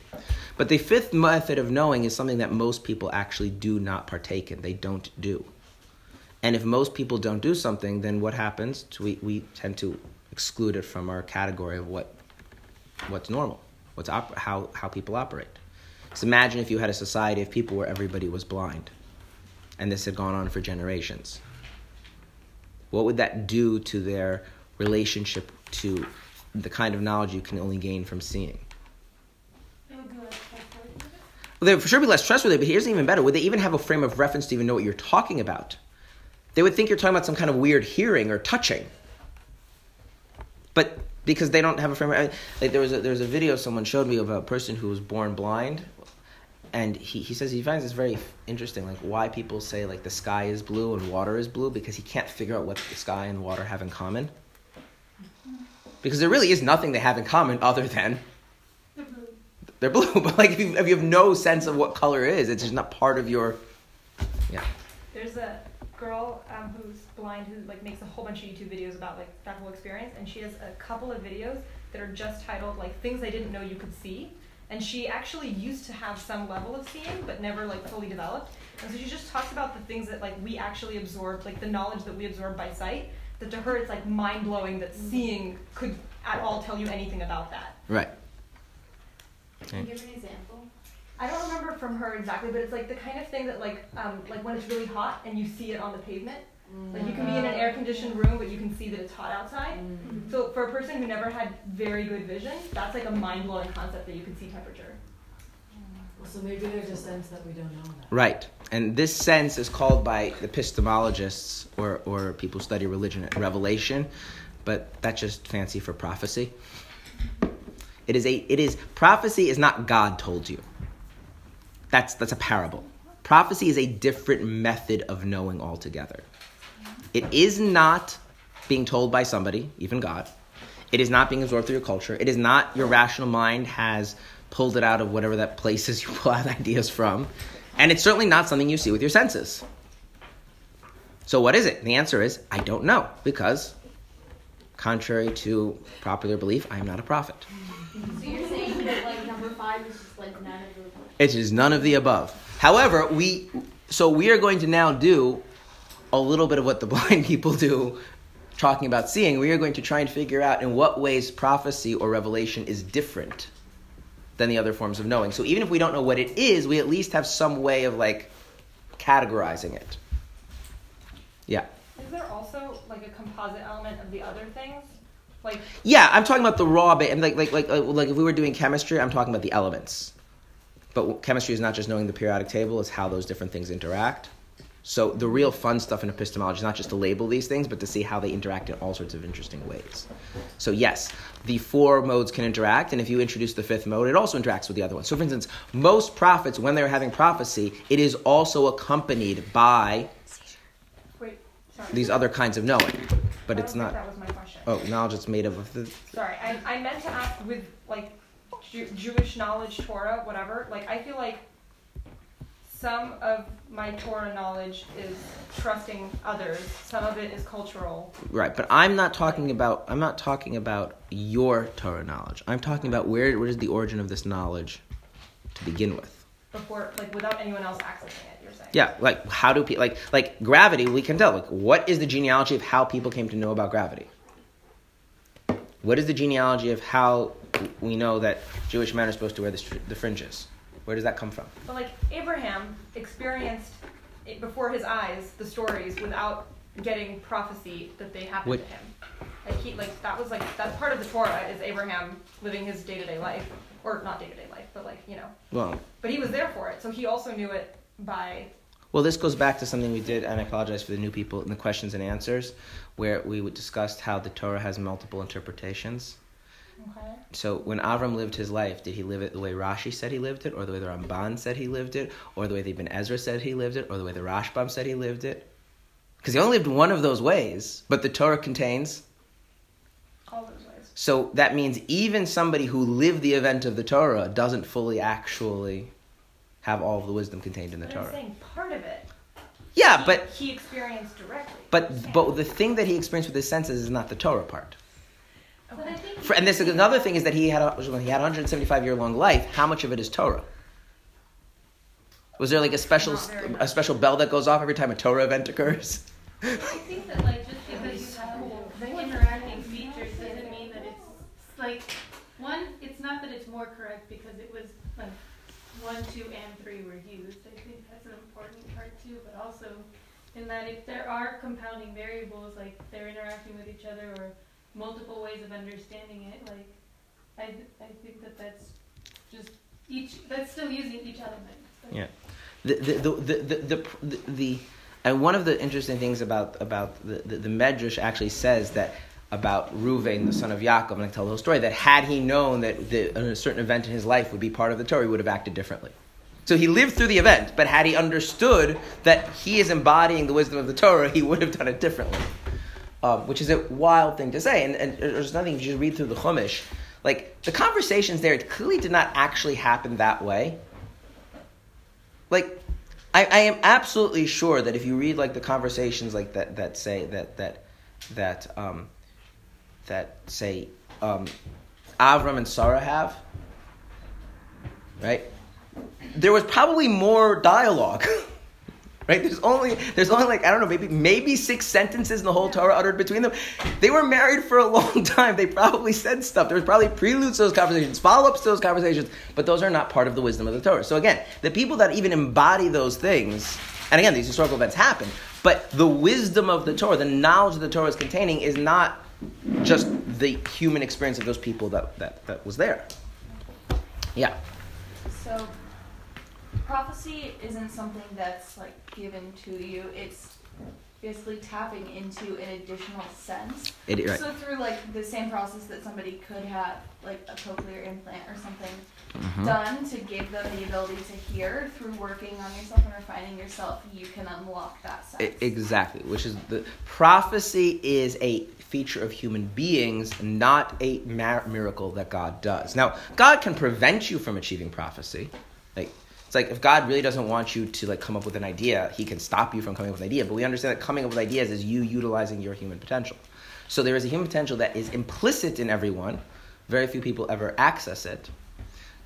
But the fifth method of knowing is something that most people actually do not partake in. They don't do. And if most people don't do something, then what happens? We, we tend to exclude it from our category of what what's normal what's op- how, how people operate. So imagine if you had a society of people where everybody was blind, and this had gone on for generations. What would that do to their relationship to the kind of knowledge you can only gain from seeing? Well, they would for sure be less trustworthy, but here's even better. Would they even have a frame of reference to even know what you're talking about? They would think you're talking about some kind of weird hearing or touching. But because they don't have a frame of like there was a, there was a video someone showed me of a person who was born blind and he, he says he finds this very interesting like why people say like the sky is blue and water is blue because he can't figure out what the sky and water have in common because there really is nothing they have in common other than The blue. they're blue but like if you, if you have no sense of what color is it's just not part of your yeah There's a girl um, who's blind who like makes a whole bunch of YouTube videos about like that whole experience, and she has a couple of videos that are just titled like things I didn't know you could see. And she actually used to have some level of seeing, but never like fully developed. And so she just talks about the things that like we actually absorbed, like the knowledge that we absorb by sight. That to her it's like mind blowing that seeing could at all tell you anything about that. right Can you give an example? I don't remember from her exactly, but it's like the kind of thing that like um, like when it's really hot and you see it on the pavement. Like you can be in an mm-hmm. air conditioned room, but you can see that it's hot outside. Mm-hmm. So for a person who never had very good vision, that's like a mind blowing concept that you can see temperature. So maybe there's a sense that we don't know that. Right. And this sense is called by epistemologists or, or people who study religion revelation, but that's just fancy for prophecy. It is a it is prophecy is not God told you. That's that's a parable. Prophecy is a different method of knowing altogether. It is not being told by somebody, even God. It is not being absorbed through your culture. It is not your rational mind has pulled it out of whatever that place is you pull out ideas from. And it's certainly not something you see with your senses. So, what is it? The answer is I don't know, because, contrary to popular belief, I am not a prophet. So you're saying that like number five is just like none of the. above? It is none of the above. However, we so we are going to now do a little bit of what the blind people do, talking about seeing. We are going to try and figure out in what ways prophecy or revelation is different than the other forms of knowing. So even if we don't know what it is, we at least have some way of like categorizing it. Yeah. Is there also like a composite element of the other things? Like Yeah, I'm talking about the raw bit, and like like like uh, like if we were doing chemistry, I'm talking about the elements. But chemistry is not just knowing the periodic table; it's how those different things interact. So the real fun stuff in epistemology is not just to label these things, but to see how they interact in all sorts of interesting ways. So yes, the four modes can interact, and if you introduce the fifth mode, it also interacts with the other ones. So for instance, most prophets, when they're having prophecy, it is also accompanied by wait, these other kinds of knowing, but it's don't That was my question. Oh, knowledge is made of. The, Sorry, I, I meant to ask with like Jew- Jewish knowledge, Torah, whatever. Like I feel like some of my Torah knowledge is trusting others. Some of it is cultural. Right, but I'm not talking about I'm not talking about your Torah knowledge. I'm talking about where where is the origin of this knowledge to begin with. Before, like without anyone else accessing it, you're saying. Yeah, like how do people like like gravity? We can tell. Like, what is the genealogy of how people came to know about gravity? What is the genealogy of how we know that Jewish men are supposed to wear the, the fringes? Where does that come from? But like Abraham experienced it before his eyes the stories without getting prophecy that they happened What- to him. Like he like that was like that's part of the Torah is Abraham living his day to day life or not day to day life, but like you know. Well, But he was there for it, so he also knew it by Well, this goes back to something we did, and I apologize for the new people in the questions and answers, where we would discussed how the Torah has multiple interpretations. Okay. So when Avram lived his life, did he live it the way Rashi said he lived it, or the way the Ramban said he lived it, or the way the Ibn Ezra said he lived it, or the way the Rashbam said he lived it? Because he only lived one of those ways, but the Torah contains. all those ways. So that means even somebody who lived the event of the Torah doesn't fully actually have all of the wisdom contained in the But I'm Torah. saying part of it. Yeah, he- but he experienced directly. but but the thing that he experienced with his senses is not the Torah part. Think For, and this another thing is that he had a, he had 175 year long life. How much of it is Torah? Was there like a special Not very much. a special bell that goes off every time a Torah event occurs? I think that like just because you have interacting features doesn't mean that it's like one. It's not that it's more correct because it was like one, two, and three were used. I think that's an important part too. But also in that if there are compounding variables like they're interacting with each other or multiple ways of understanding it, like I I think that that's just each, that's still using each element. but- Yeah. The the the the the, the, the and one of the interesting things about about the, the, the Medrash actually says that about Ruvain, the son of Yaakov, and I tell the whole story, that had he known that the, a certain event in his life would be part of the Torah, he would have acted differently. So he lived through the event, but had he understood that he is embodying the wisdom of the Torah, he would have done it differently. Um, which is a wild thing to say. And, and there's nothing, if you just read through the Chumash, like the conversations there, clearly did not actually happen that way. Like, I, I am absolutely sure that if you read like the conversations like that that say that that that um, that say um, Avram and Sarah have, right? There was probably more dialogue. Right? There's only there's only like I don't know maybe maybe six sentences in the whole Torah uttered between them. They were married for a long time. They probably said stuff. There was probably preludes to those conversations, follow ups to those conversations, but those are not part of the wisdom of the Torah. So again, the people that even embody those things, and again, these historical events happen, but the wisdom of the Torah, the knowledge the Torah is containing, is not just the human experience of those people that that, that was there. Yeah. So, prophecy isn't something that's like given to you. It's basically tapping into an additional sense. It, right. So through like the same process that somebody could have like a cochlear implant or something Mhm. done to give them the ability to hear through working on yourself and refining yourself, you can unlock that sense. I- exactly, which is the prophecy is a feature of human beings, not a mar- miracle that God does. Now, God can prevent you from achieving prophecy. Like it's like if God really doesn't want you to like come up with an idea, He can stop you from coming up with an idea. But we understand that coming up with ideas is you utilizing your human potential. So there is a human potential that is implicit in everyone. Very few people ever access it.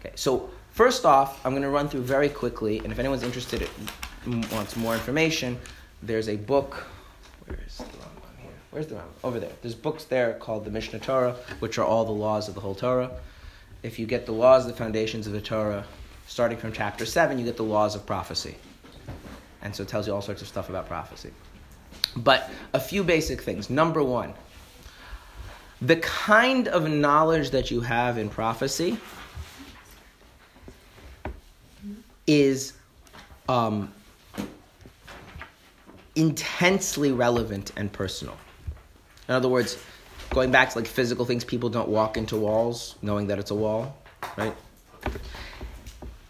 Okay, so first off, I'm going to run through very quickly, and if anyone's interested, in, wants more information, there's a book. Where is the Rambam here? Where's the Rambam? Over there. There's books there called the Mishnah Torah, which are all the laws of the whole Torah. If you get the laws, the foundations of the Torah, starting from chapter seven, you get the laws of prophecy, and so it tells you all sorts of stuff about prophecy. But a few basic things. Number one, the kind of knowledge that you have in prophecy is um, intensely relevant and personal. In other words, going back to like physical things, people don't walk into walls knowing that it's a wall, right?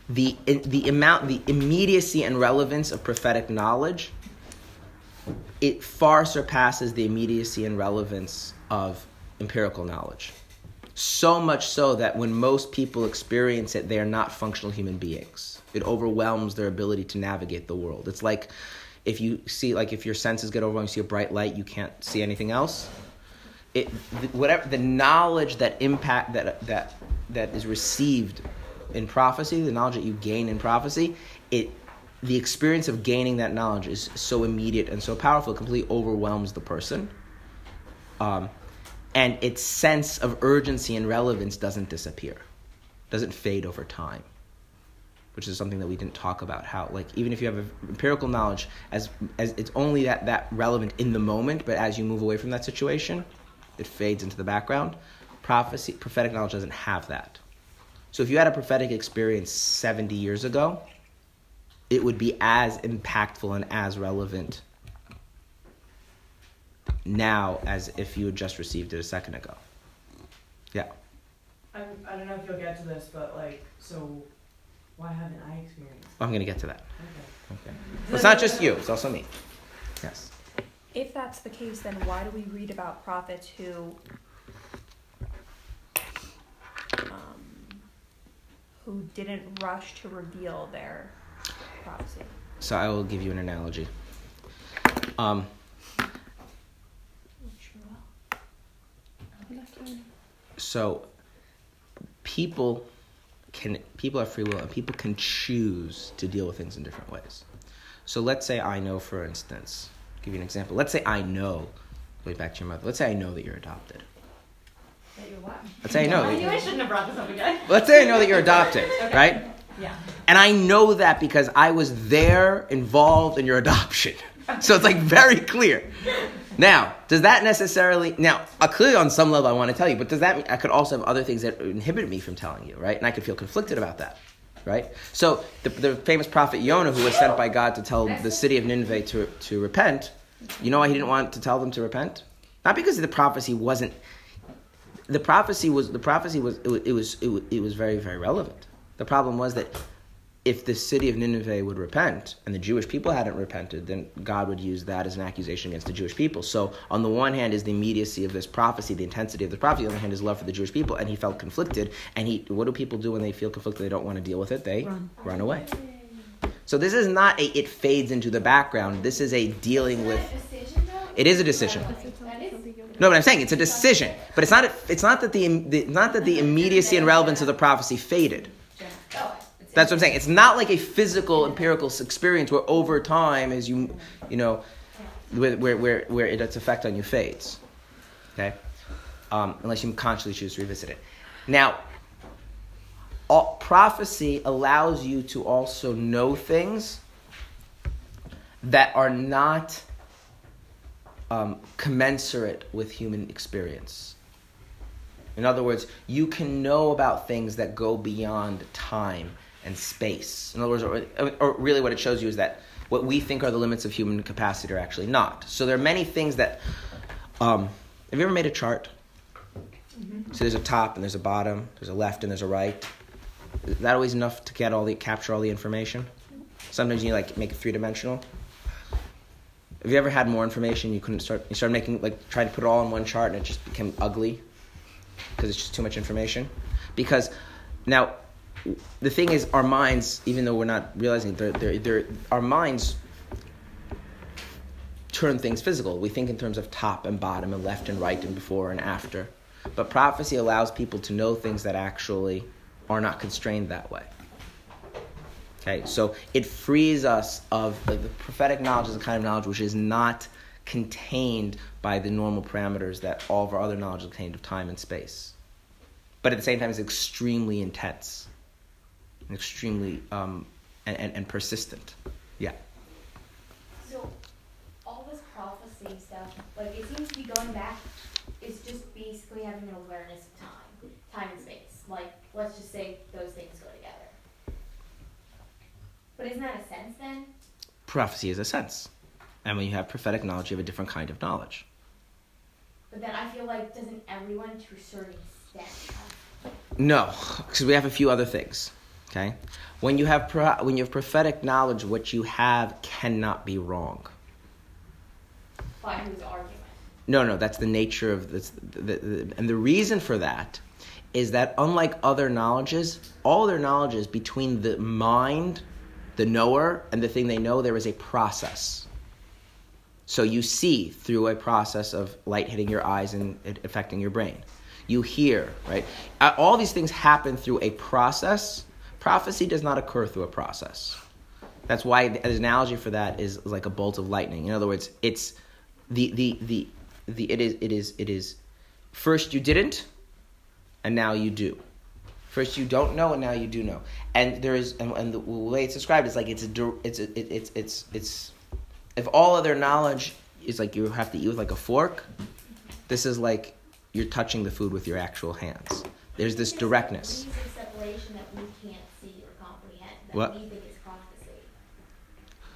The the amount, the immediacy and relevance of prophetic knowledge, it far surpasses the immediacy and relevance of empirical knowledge. So much so that when most people experience it, they are not functional human beings. It overwhelms their ability to navigate the world. It's like if you see, like if your senses get overwhelmed, you see a bright light, you can't see anything else. It, whatever the knowledge that impact that that that is received in prophecy, the knowledge that you gain in prophecy, it the experience of gaining that knowledge is so immediate and so powerful, it completely overwhelms the person. Um, and its sense of urgency and relevance doesn't disappear, doesn't fade over time, which is something that we didn't talk about. How, like, even if you have empirical knowledge, as as it's only that that relevant in the moment, but as you move away from that situation, it fades into the background. Prophecy, prophetic knowledge doesn't have that. So if you had a prophetic experience seventy years ago, it would be as impactful and as relevant now as if you had just received it a second ago. Yeah. I'm, I don't know if you'll get to this, but like, so why haven't I experienced? I'm going to get to that. Okay. Okay. It's not just you, it's also me. Yes. If that's the case, then why do we read about prophets who who didn't rush to reveal their prophecy? So I will give you an analogy. Um, so people can people have free will and people can choose to deal with things in different ways. So let's say I know, for instance, I'll give you an example. Let's say I know, going back to your mother. Let's say I know that you're adopted. That you're what? Let's say I know. I knew I shouldn't have brought this up again. let's say I know that you're adopted, right? Yeah. And I know that because I was there involved in your adoption. So it's like very clear. Now, does that necessarily now uh, clearly on some level I want to tell you, but does that mean I could also have other things that inhibit me from telling you, right? And I could feel conflicted about that. right? So the, the famous prophet Yonah, who was sent by God to tell the city of Nineveh to, to repent, you know why he didn't want to tell them to repent? Not because the prophecy wasn't. The prophecy was the prophecy was it was it was, it was, it was very very relevant. The problem was that if the city of Nineveh would repent and the Jewish people hadn't repented, then God would use that as an accusation against the Jewish people. So, on the one hand, is the immediacy of this prophecy, the intensity of the prophecy. On the other hand, is love for the Jewish people, and he felt conflicted. And he, what do people do when they feel conflicted? They don't want to deal with it. They Run. run away. So this is not a it fades into the background. This is a dealing with. a decision though? It is a decision. That is. No, but I'm saying it's a decision. But it's not. It's not that the, the not that the immediacy and relevance of the prophecy faded. That's what I'm saying. It's not like a physical empirical experience where over time, as you you know, where where where, where its effect on you fades. Okay, um, unless you consciously choose to revisit it. Now, all, prophecy allows you to also know things that are not um, commensurate with human experience. In other words, you can know about things that go beyond time and space. In other words, or, or really what it shows you is that what we think are the limits of human capacity are actually not. So there are many things that. Um, have you ever made a chart? So there's a top and there's a bottom, there's a left and there's a right. Is that always enough to get all the capture all the information? Sometimes you like make it three dimensional. Have you ever had more information you couldn't start? You started making like trying to put it all in one chart and it just became ugly because it's just too much information. Because now, the thing is, our minds, even though we're not realizing, they're, they're, they're, our minds turn things physical. We think in terms of top and bottom and left and right and before and after. But prophecy allows people to know things that actually are not constrained that way. Okay, so it frees us of the prophetic knowledge is a kind of knowledge which is not contained by the normal parameters that all of our other knowledge is contained of time and space. But at the same time, it's extremely intense, and extremely um, and, and, and persistent. Yeah. So, all this prophecy stuff, like it seems to be going back, It's just basically having an awareness of time, time and space. Like, let's just say those things go together. But isn't that a sense then? Prophecy is a sense. And when you have prophetic knowledge, you have a different kind of knowledge. But then I feel like doesn't everyone to a certain extent No, because we have a few other things. Okay, when you have pro- when you have prophetic knowledge, what you have cannot be wrong. by whose argument? No, no, that's the nature of this. The, the, and the reason for that is that unlike other knowledges, all other knowledges between the mind, the knower, and the thing they know, there is a process. So you see through a process of light hitting your eyes and affecting your brain. You hear, right? All these things happen through a process. Prophecy does not occur through a process. That's why the analogy for that is like a bolt of lightning. In other words, it's the the the, the it is it is it is first you didn't and now you do. First you don't know and now you do know. And there is and, and the way it's described is like it's a it's a, it, it's it's it's if all other knowledge is like you have to eat with like a fork, this is like you're touching the food with your actual hands. There's this directness. degrees of separation that we can't see or comprehend that What? think is prophecy.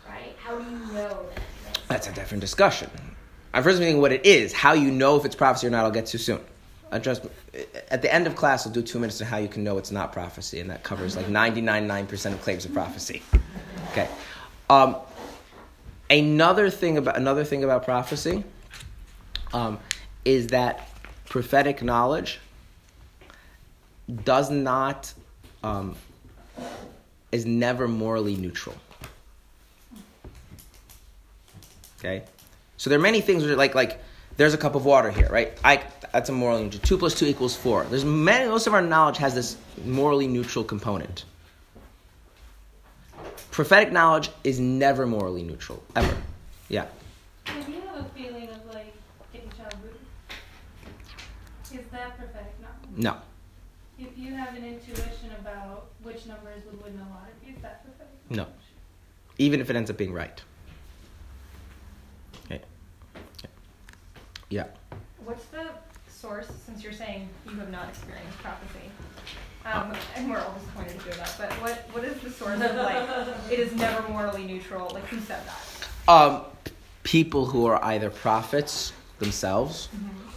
Right? How do you know that? that's- a different discussion. I'm first thinking what it is. How you know if it's prophecy or not, I'll get to soon. I just at the end of class, I'll do two minutes on how you can know it's not prophecy, and that covers like 99.9% of claims of prophecy. Okay. Um, another thing about another thing about prophecy um, is that prophetic knowledge does not um, is never morally neutral. Okay, so there are many things which are like like there's a cup of water here, right? I that's a morally neutral. Two plus two equals four. There's many most of our knowledge has this morally neutral component. Prophetic knowledge is never morally neutral ever. Yeah. Do you have a feeling of like deja vu, is that prophetic knowledge? No. If you have an intuition about which numbers would win the lottery, is that prophetic? No. Even if it ends up being right. Yeah. What's the source, since you're saying you have not experienced prophecy, Um, and we're all disappointed to hear that. But what what is the source of like it is never morally neutral? Like who said that? Um, people who are either prophets themselves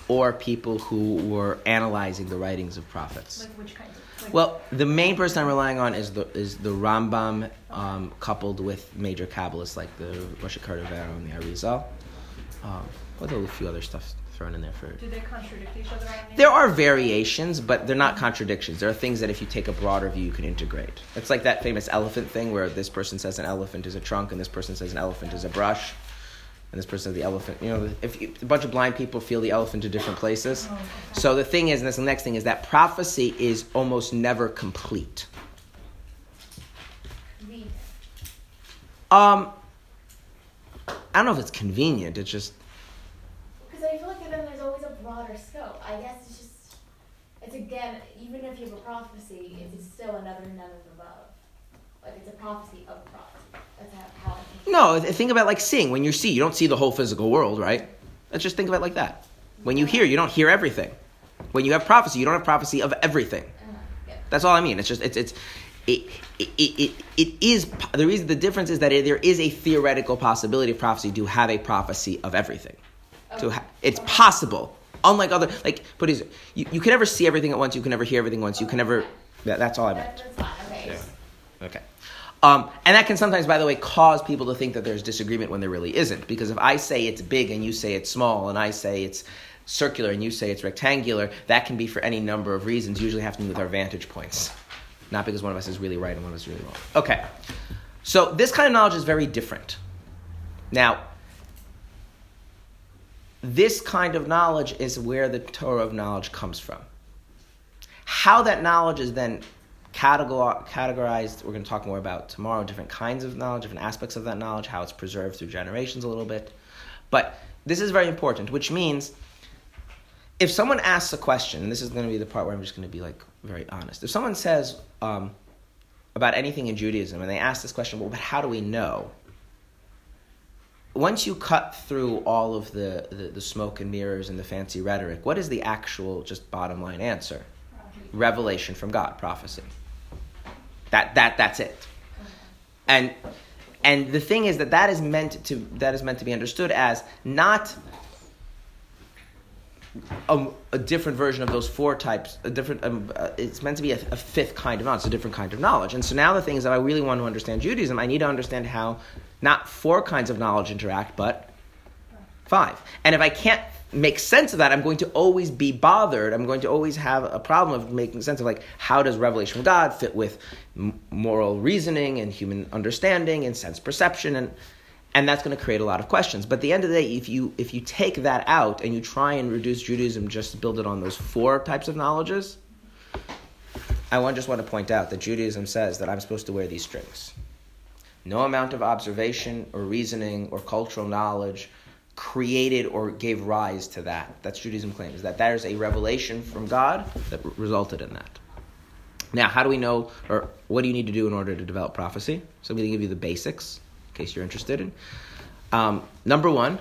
or people who were analyzing the writings of prophets. Like which kinds of like, Well, the main person I'm relying on is the is the Rambam, um, coupled with major Kabbalists like the Rosh Cordovero and the Arizal, um, with a few other stuff thrown in there for. do they contradict each other There are variations, but they're not contradictions. There are things that if you take a broader view, you can integrate. It's like that famous elephant thing where this person says an elephant is a trunk, and this person says an elephant is a brush, and this person says the elephant. You know, if you, a bunch of blind people feel the elephant to different places. Oh, okay. So the thing is, and that's the next thing, is that prophecy is almost never complete. Um, I don't know if it's convenient. It's just I feel like then there's always a broader scope. I guess it's just, it's again, even if you have a prophecy, it's still another none of above. Like it's a prophecy of prophecy. That's how, how no. Think about like seeing. When you see, you don't see the whole physical world, right? Let's just think of it like that. When you hear, you don't hear everything. When you have prophecy, you don't have prophecy of everything. Uh, yeah. That's all I mean. It's just it's it's it it it, it, it is the reason the difference is that it, there is a theoretical possibility of prophecy to have a prophecy of everything. To ha- it's possible. Unlike other like put it, you you can never see everything at once. You can never hear everything once. You can never. That, that's all I meant. That, that's fine. Okay. Yeah. Okay. Um, and that can sometimes, by the way, cause people to think that there's disagreement when there really isn't. Because if I say it's big and you say it's small, and I say it's circular and you say it's rectangular, that can be for any number of reasons, usually have to do with our vantage points. Not because one of us is really right and one of us is really wrong. Okay. So this kind of knowledge is very different. Now, this kind of knowledge is where the Torah of knowledge comes from. How that knowledge is then categorized, we're going to talk more about tomorrow, different kinds of knowledge, different aspects of that knowledge, how it's preserved through generations a little bit. But this is very important, which means if someone asks a question, and this is going to be the part where I'm just going to be like very honest. If someone says um, about anything in Judaism and they ask this question, well, but how do we know? Once you cut through all of the, the, the smoke and mirrors and the fancy rhetoric, what is the actual, just bottom line answer? Revelation from God, prophecy. That, that, that's it. And, and the thing is that that is meant to, that is meant to be understood as not a, a different version of those four types. A different. Um, uh, it's meant to be a, a fifth kind of knowledge. A different kind of knowledge. And so now the thing is that I really want to understand Judaism. I need to understand how not four kinds of knowledge interact, but five. And if I can't make sense of that, I'm going to always be bothered. I'm going to always have a problem of making sense of like how does revelation of God fit with moral reasoning and human understanding and sense perception and and that's going to create a lot of questions. But at the end of the day, if you if you take that out and you try and reduce Judaism just to build it on those four types of knowledges, I want, just want to point out that Judaism says that I'm supposed to wear these strings. No amount of observation or reasoning or cultural knowledge created or gave rise to that. That's Judaism claims that there is a revelation from God that r- resulted in that. Now, how do we know, or what do you need to do in order to develop prophecy? So I'm going to give you the basics in case you're interested in. Um, number one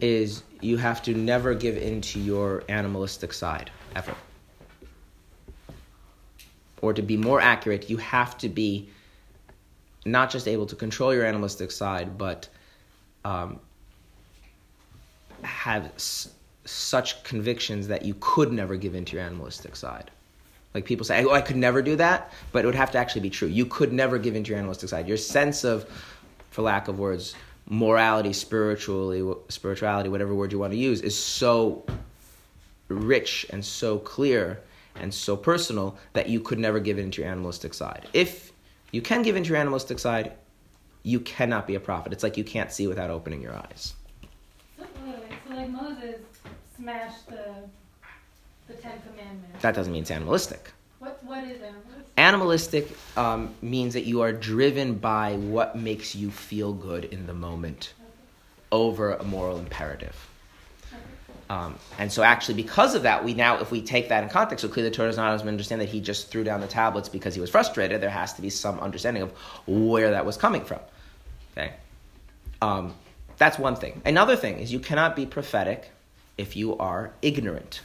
is you have to never give in to your animalistic side ever. Or to be more accurate, you have to be not just able to control your animalistic side, but um, have s- such convictions that you could never give into your animalistic side. Like people say, oh, I could never do that, but it would have to actually be true. You could never give into your animalistic side. Your sense of, for lack of words, morality, spiritually, spirituality, whatever word you want to use, is so rich and so clear and so personal that you could never give into your animalistic side. If you can give into your animalistic side, you cannot be a prophet. It's like you can't see without opening your eyes. So, so like Moses smashed the the Ten Commandments. That doesn't mean it's animalistic. What what is animalistic? Animalistic um, means that you are driven by what makes you feel good in the moment over a moral imperative. Um, and so, actually, because of that, we now, if we take that in context, so clearly the Torah does not understand that he just threw down the tablets because he was frustrated. There has to be some understanding of where that was coming from. Okay, um, that's one thing. Another thing is you cannot be prophetic if you are ignorant,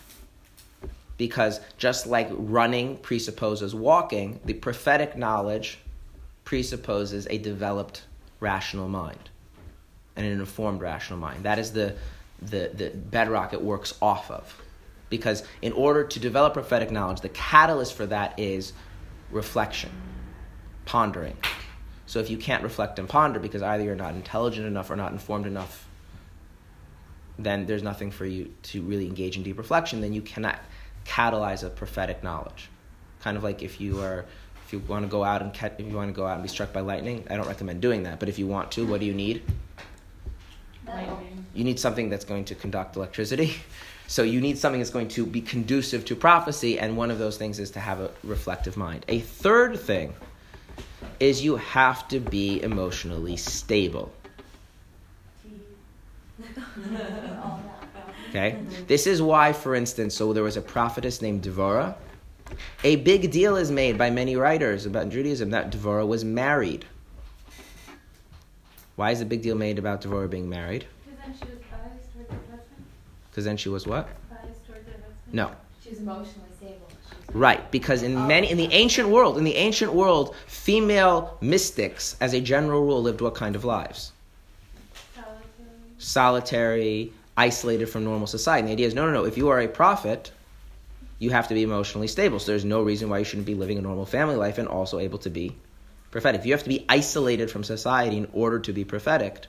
because just like running presupposes walking, the prophetic knowledge presupposes a developed rational mind and an informed rational mind. That is the, the, the bedrock it works off of. Because in order to develop prophetic knowledge, the catalyst for that is reflection, pondering. So if you can't reflect and ponder because either you're not intelligent enough or not informed enough, then there's nothing for you to really engage in deep reflection. Then you cannot catalyze a prophetic knowledge. Kind of like if you are, if you want to go out and catch, if you want to go out and be struck by lightning, I don't recommend doing that. But if you want to, what do you need? Lightning. You need something that's going to conduct electricity. So you need something that's going to be conducive to prophecy, and one of those things is to have a reflective mind. A third thing is you have to be emotionally stable. Okay? This is why, for instance, so there was a prophetess named Devorah. A big deal is made by many writers about Judaism that Devorah was married. Why is a big deal made about Devorah being married? Because then she was biased towards her husband. Because then she was what? Biased towards her husband. No. She's emotionally stable. She's Right, because in many in the oh. ancient world, in the ancient world, female mystics, as a general rule, lived what kind of lives? Solitary. Solitary, isolated from normal society. And the idea is, no, no, no. If you are a prophet, you have to be emotionally stable. So there's no reason why you shouldn't be living a normal family life and also able to be prophetic. If you have to be isolated from society in order to be prophetic,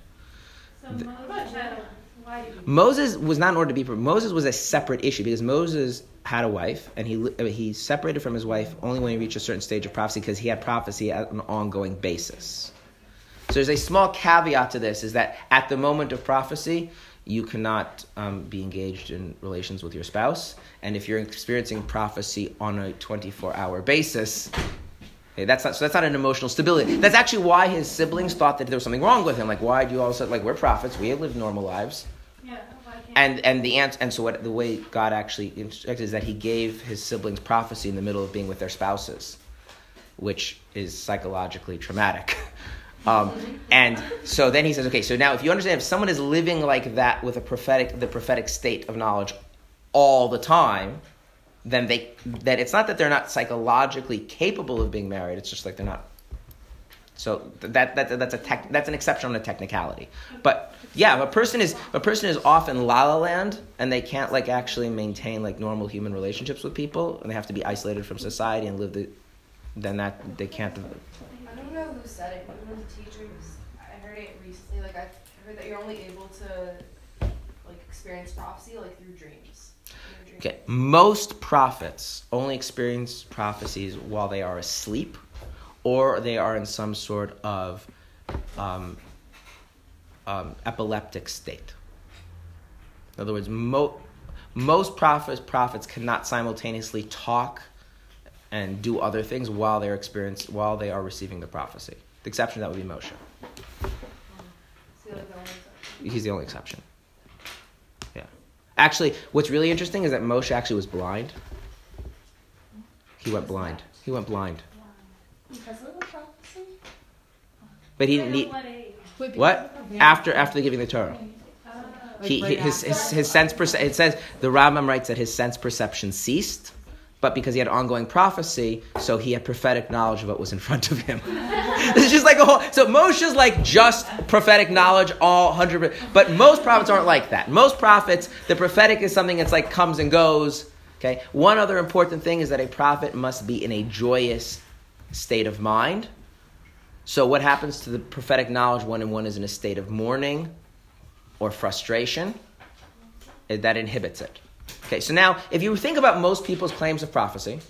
So Moses had a wife. Moses was not in order to be. Moses was a separate issue because Moses had a wife and he he separated from his wife only when he reached a certain stage of prophecy because he had prophecy at an ongoing basis. So there's a small caveat to this: is that at the moment of prophecy, you cannot um, be engaged in relations with your spouse, and if you're experiencing prophecy on a 24-hour basis. Okay, that's not so. That's not an emotional stability. That's actually why his siblings thought that there was something wrong with him. Like, why do you all of a sudden like we're prophets? We live normal lives. Yeah. And and the answer, and so what the way God actually instructed is that He gave His siblings prophecy in the middle of being with their spouses, which is psychologically traumatic. Um, and so then He says, okay, so now if you understand, if someone is living like that with a prophetic, the prophetic state of knowledge all the time, then they that it's not that they're not psychologically capable of being married. It's just like they're not. So that, that that's a tech, that's an exception on a technicality. But yeah, if a person is a person is off in la la land and they can't like actually maintain like normal human relationships with people and they have to be isolated from society and live the, then that they can't. I don't know who said it, one of the teachers, I heard it recently. Like I heard that you're only able to like experience prophecy like through dreams. In your dreams. Okay, most prophets only experience prophecies while they are asleep, or they are in some sort of um, um, epileptic state. In other words, mo- most prophets prophets cannot simultaneously talk and do other things while they're experience while they are receiving the prophecy. The exception that would be Moshe. See, like, the only exception. He's the only exception. Actually, what's really interesting is that Moshe actually was blind. He went blind. He went blind. But he didn't need what after after the giving the Torah. He, he his, his his sense perce- it says the Rambam writes that his sense perception ceased, but because he had ongoing prophecy, so he had prophetic knowledge of what was in front of him. it's just like a whole. So Moshe's like just prophetic knowledge, all hundred. But most prophets aren't like that. Most prophets, the prophetic is something that's like comes and goes. Okay. One other important thing is that a prophet must be in a joyous state of mind. So what happens to the prophetic knowledge when one is in a state of mourning or frustration? That inhibits it. Okay, so now if you think about most people's claims of prophecy,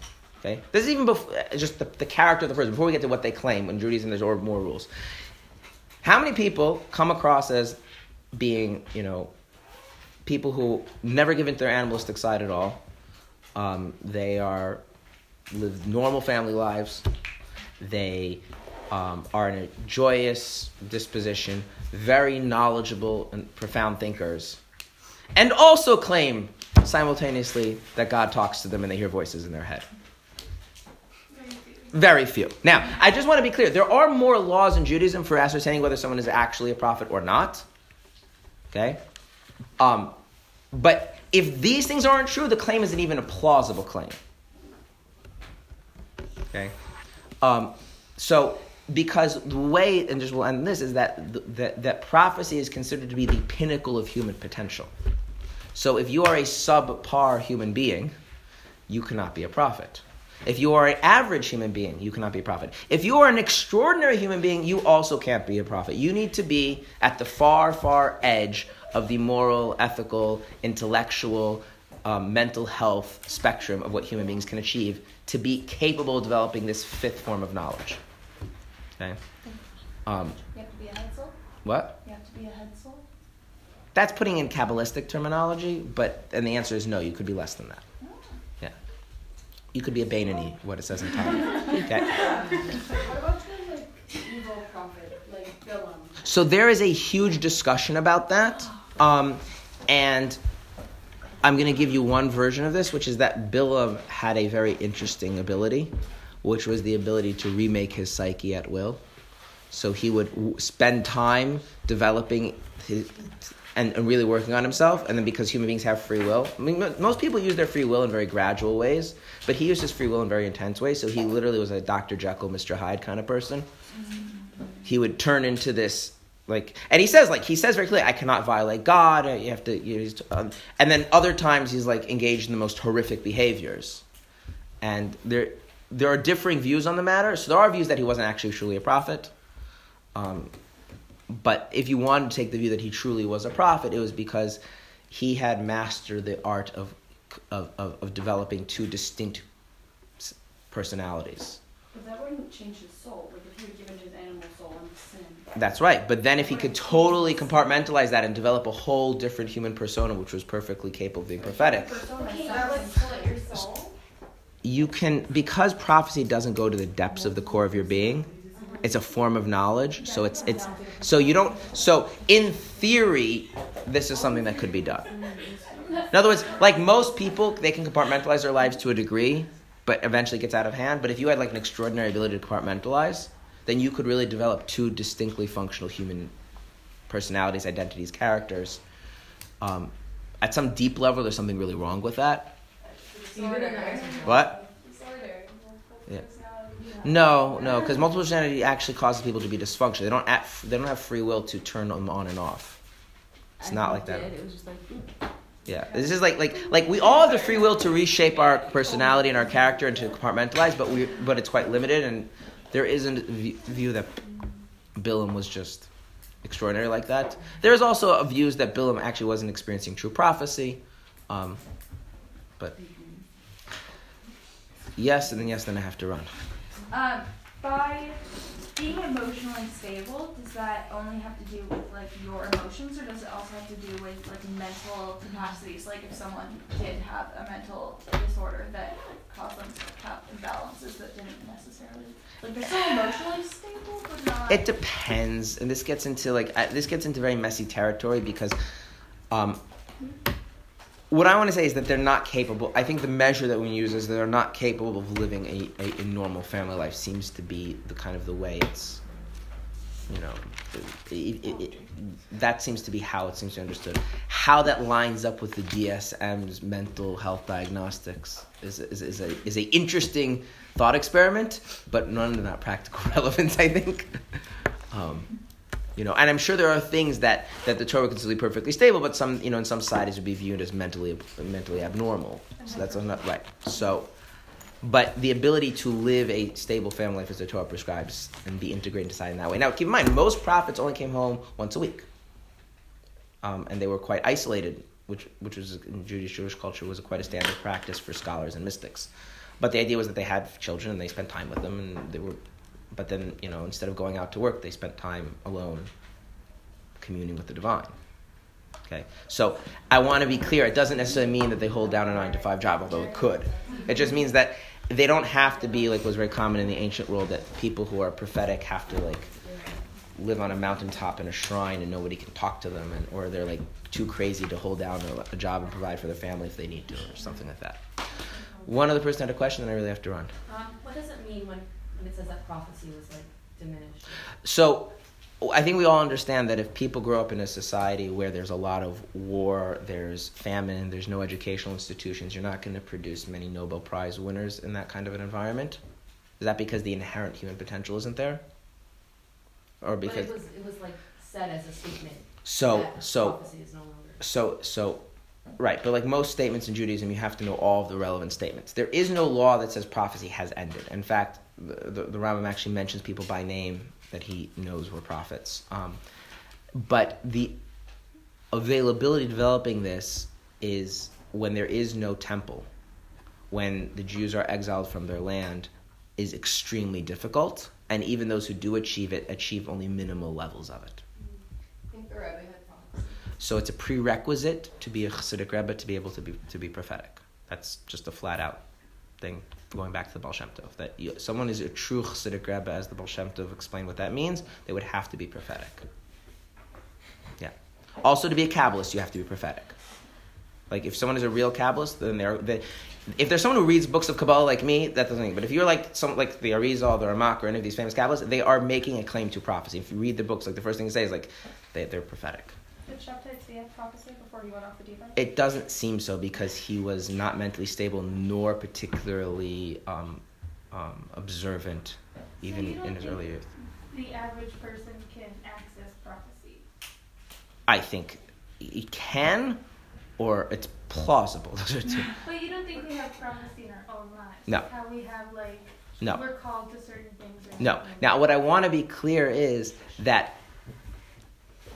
okay, this is even before, just the, the character of the person, before we get to what they claim in Judaism, there's more rules. How many people come across as being, you know, people who never give into their animalistic side at all? Um, they are live normal family lives. They um, are in a joyous disposition, very knowledgeable and profound thinkers, and also claim simultaneously that God talks to them and they hear voices in their head. Very few. Now, I just want to be clear. There are more laws in Judaism for ascertaining whether someone is actually a prophet or not. Okay? Um, but if these things aren't true, the claim isn't even a plausible claim. Okay? Um, so, because the way, and just we'll end this, is that, th- that, that prophecy is considered to be the pinnacle of human potential. So, if you are a subpar human being, you cannot be a prophet. If you are an average human being, you cannot be a prophet. If you are an extraordinary human being, you also can't be a prophet. You need to be at the far, far edge of the moral, ethical, intellectual, um, mental health spectrum of what human beings can achieve to be capable of developing this fifth form of knowledge. Okay? Um, You have to be a Hetzel? what? You have to be a Hetzel? That's putting in Kabbalistic terminology, but and the answer is no, you could be less than that. Yeah. You could be a Beinoni, what it says in Talmud. Okay. What about the like evil prophet, like Bilam? So there is a huge discussion about that. Um, and I'm going to give you one version of this, which is that Bilam had a very interesting ability, which was the ability to remake his psyche at will. So he would w- spend time developing his, and, and really working on himself. And then because human beings have free will, I mean, most people use their free will in very gradual ways, but he used his free will in very intense ways. So he literally was a Dr. Jekyll, Mr. Hyde kind of person. He would turn into this like, and he says like he says very clearly, I cannot violate God. You have to, you know, um, and then other times he's like engaged in the most horrific behaviors, and there there are differing views on the matter. So there are views that he wasn't actually truly a prophet. Um, but if you wanted to take the view that he truly was a prophet, it was because he had mastered the art of of, of, of developing two distinct personalities. But that wouldn't change his soul. Like if he were given his animal soul and sin. That's right. But then if he could totally compartmentalize that and develop a whole different human persona, which was perfectly capable of being prophetic, Okay, that would split your soul. you can because prophecy doesn't go to the depths of the core of your being it's a form of knowledge so it's it's so you don't so in theory this is something that could be done. In other words like most people they can compartmentalize their lives to a degree but eventually gets out of hand. But if you had like an extraordinary ability to compartmentalize then you could really develop two distinctly functional human personalities identities characters. Um, at some deep level there's something really wrong with that. Even in the what Disorder. Yeah. No, no, because multiple personality actually causes people to be dysfunctional. They don't act, they don't have free will to turn them on and off. It's not like that. It was just like. Yeah, this is like like like we all have the free will to reshape our personality and our character and to compartmentalize, but we but it's quite limited, and there isn't view that Bilam was just extraordinary like that. There is also a views that Bilam actually wasn't experiencing true prophecy, um, but yes, and then yes, then I have to run. Um, by being emotionally stable, does that only have to do with like your emotions, or does it also have to do with like mental capacities? Like if someone did have a mental disorder that caused them to have imbalances that didn't necessarily like they're still emotionally stable, but not. It depends, and this gets into like this gets into very messy territory because, um, what I want to say is that they're not capable. I think the measure that we use is they're not capable of living a, a, a normal family life. Seems to be the kind of the way it's, you know, it, it, it, that seems to be how it seems to be understood. How that lines up with the DSM's mental health diagnostics is is, is a is a interesting thought experiment, but none of that practical relevance. I think. Um, you know, and I'm sure there are things that, that the Torah considers perfectly stable, but some, you know, in some societies would be viewed as mentally mentally abnormal. So that's not right. So, but the ability to live a stable family life as the Torah prescribes and be integrated into society in that way. Now, keep in mind, most prophets only came home once a week, um, and they were quite isolated, which which was in Jewish Jewish culture was quite a standard practice for scholars and mystics. But the idea was that they had children and they spent time with them, and they were but then you know instead of going out to work they spent time alone communing with the divine. Okay? So i want to be clear it doesn't necessarily mean that they hold down a nine to five job although it could. It just means that they don't have to be like was very common in the ancient world that people who are prophetic have to like live on a mountaintop in a shrine and nobody can talk to them and or they're like too crazy to hold down a, a job and provide for their family if they need to or something like that. One other person had a question and i really have to run. Um, what does it mean when, it says that prophecy was like diminished? So, I think we all understand that if people grow up in a society where there's a lot of war, there's famine, there's no educational institutions, you're not going to produce many Nobel Prize winners in that kind of an environment. Is that because the inherent human potential isn't there? Or because But it was, it was like said as a statement. so that so is no longer. so so right, but like most statements in Judaism, you have to know all of the relevant statements. There is no law that says prophecy has ended. In fact, the the, the Rambam actually mentions people by name that he knows were prophets. Um, but the availability developing this is when there is no temple, when the Jews are exiled from their land, is extremely difficult. And even those who do achieve it achieve only minimal levels of it. I think the Rebbe had prophecy. So it's a prerequisite to be a Chassidic Rebbe to be able to be to be prophetic. That's just a flat out thing. Going back to the Baal that you, someone is a true Chassidic Rebbe, as the Baal explained what that means, they would have to be prophetic. Yeah. Also, to be a Kabbalist, you have to be prophetic. Like if someone is a real Kabbalist, then they're they, if there's someone who reads books of Kabbalah like me, that doesn't mean. But if you're like some like the Arizal, the Ramak, or any of these famous Kabbalists, they are making a claim to prophecy. If you read the books, like the first thing they say is like they, they're prophetic. Did Shabtai see a prophecy he went off the deep end? It doesn't seem so because he was not mentally stable nor particularly um, um, observant, even don't in his early youth. The average person can access prophecy. I think he can, or it's plausible. Those are two. But you don't think we have prophecy in our own lives? No. Like How we have like No. we're called to certain things. No. Now, what I want to be clear is that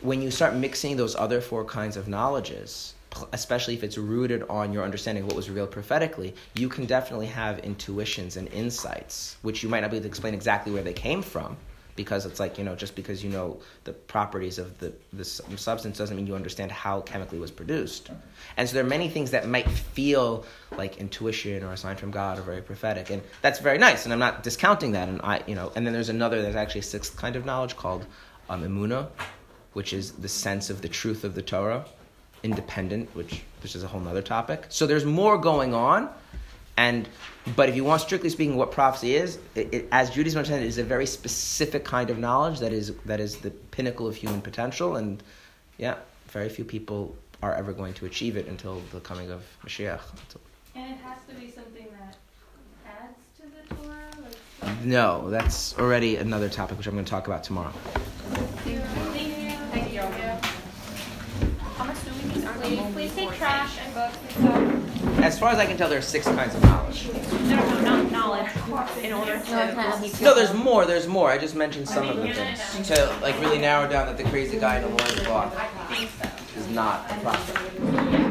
when you start mixing those other four kinds of knowledges, especially if it's rooted on your understanding of what was revealed prophetically, you can definitely have intuitions and insights, which you might not be able to explain exactly where they came from. Because it's like, you know, just because you know the properties of the, the substance doesn't mean you understand how chemically was produced. And so there are many things that might feel like intuition or a sign from God or very prophetic. And that's very nice, and I'm not discounting that. And I, you know, and then there's another, there's actually a sixth kind of knowledge called um, emuna, which is the sense of the truth of the Torah, independent, which which is a whole other topic. So there's more going on, and but if you want strictly speaking, what prophecy is, it, it, as Judaism understands it, is a very specific kind of knowledge that is that is the pinnacle of human potential, and yeah, very few people are ever going to achieve it until the coming of Mashiach. And it has to be something that adds to the Torah. Like, No, that's already another topic which I'm going to talk about tomorrow. thank you. Thank you. I'm assuming these Please, only take trash and books and stuff. As far as I can tell, there are six kinds of knowledge. No, no, no, not knowledge. In order to. No, there's more. There's more. I just mentioned some of the things to like really narrow down that the crazy guy in the loincloth is not a prophet.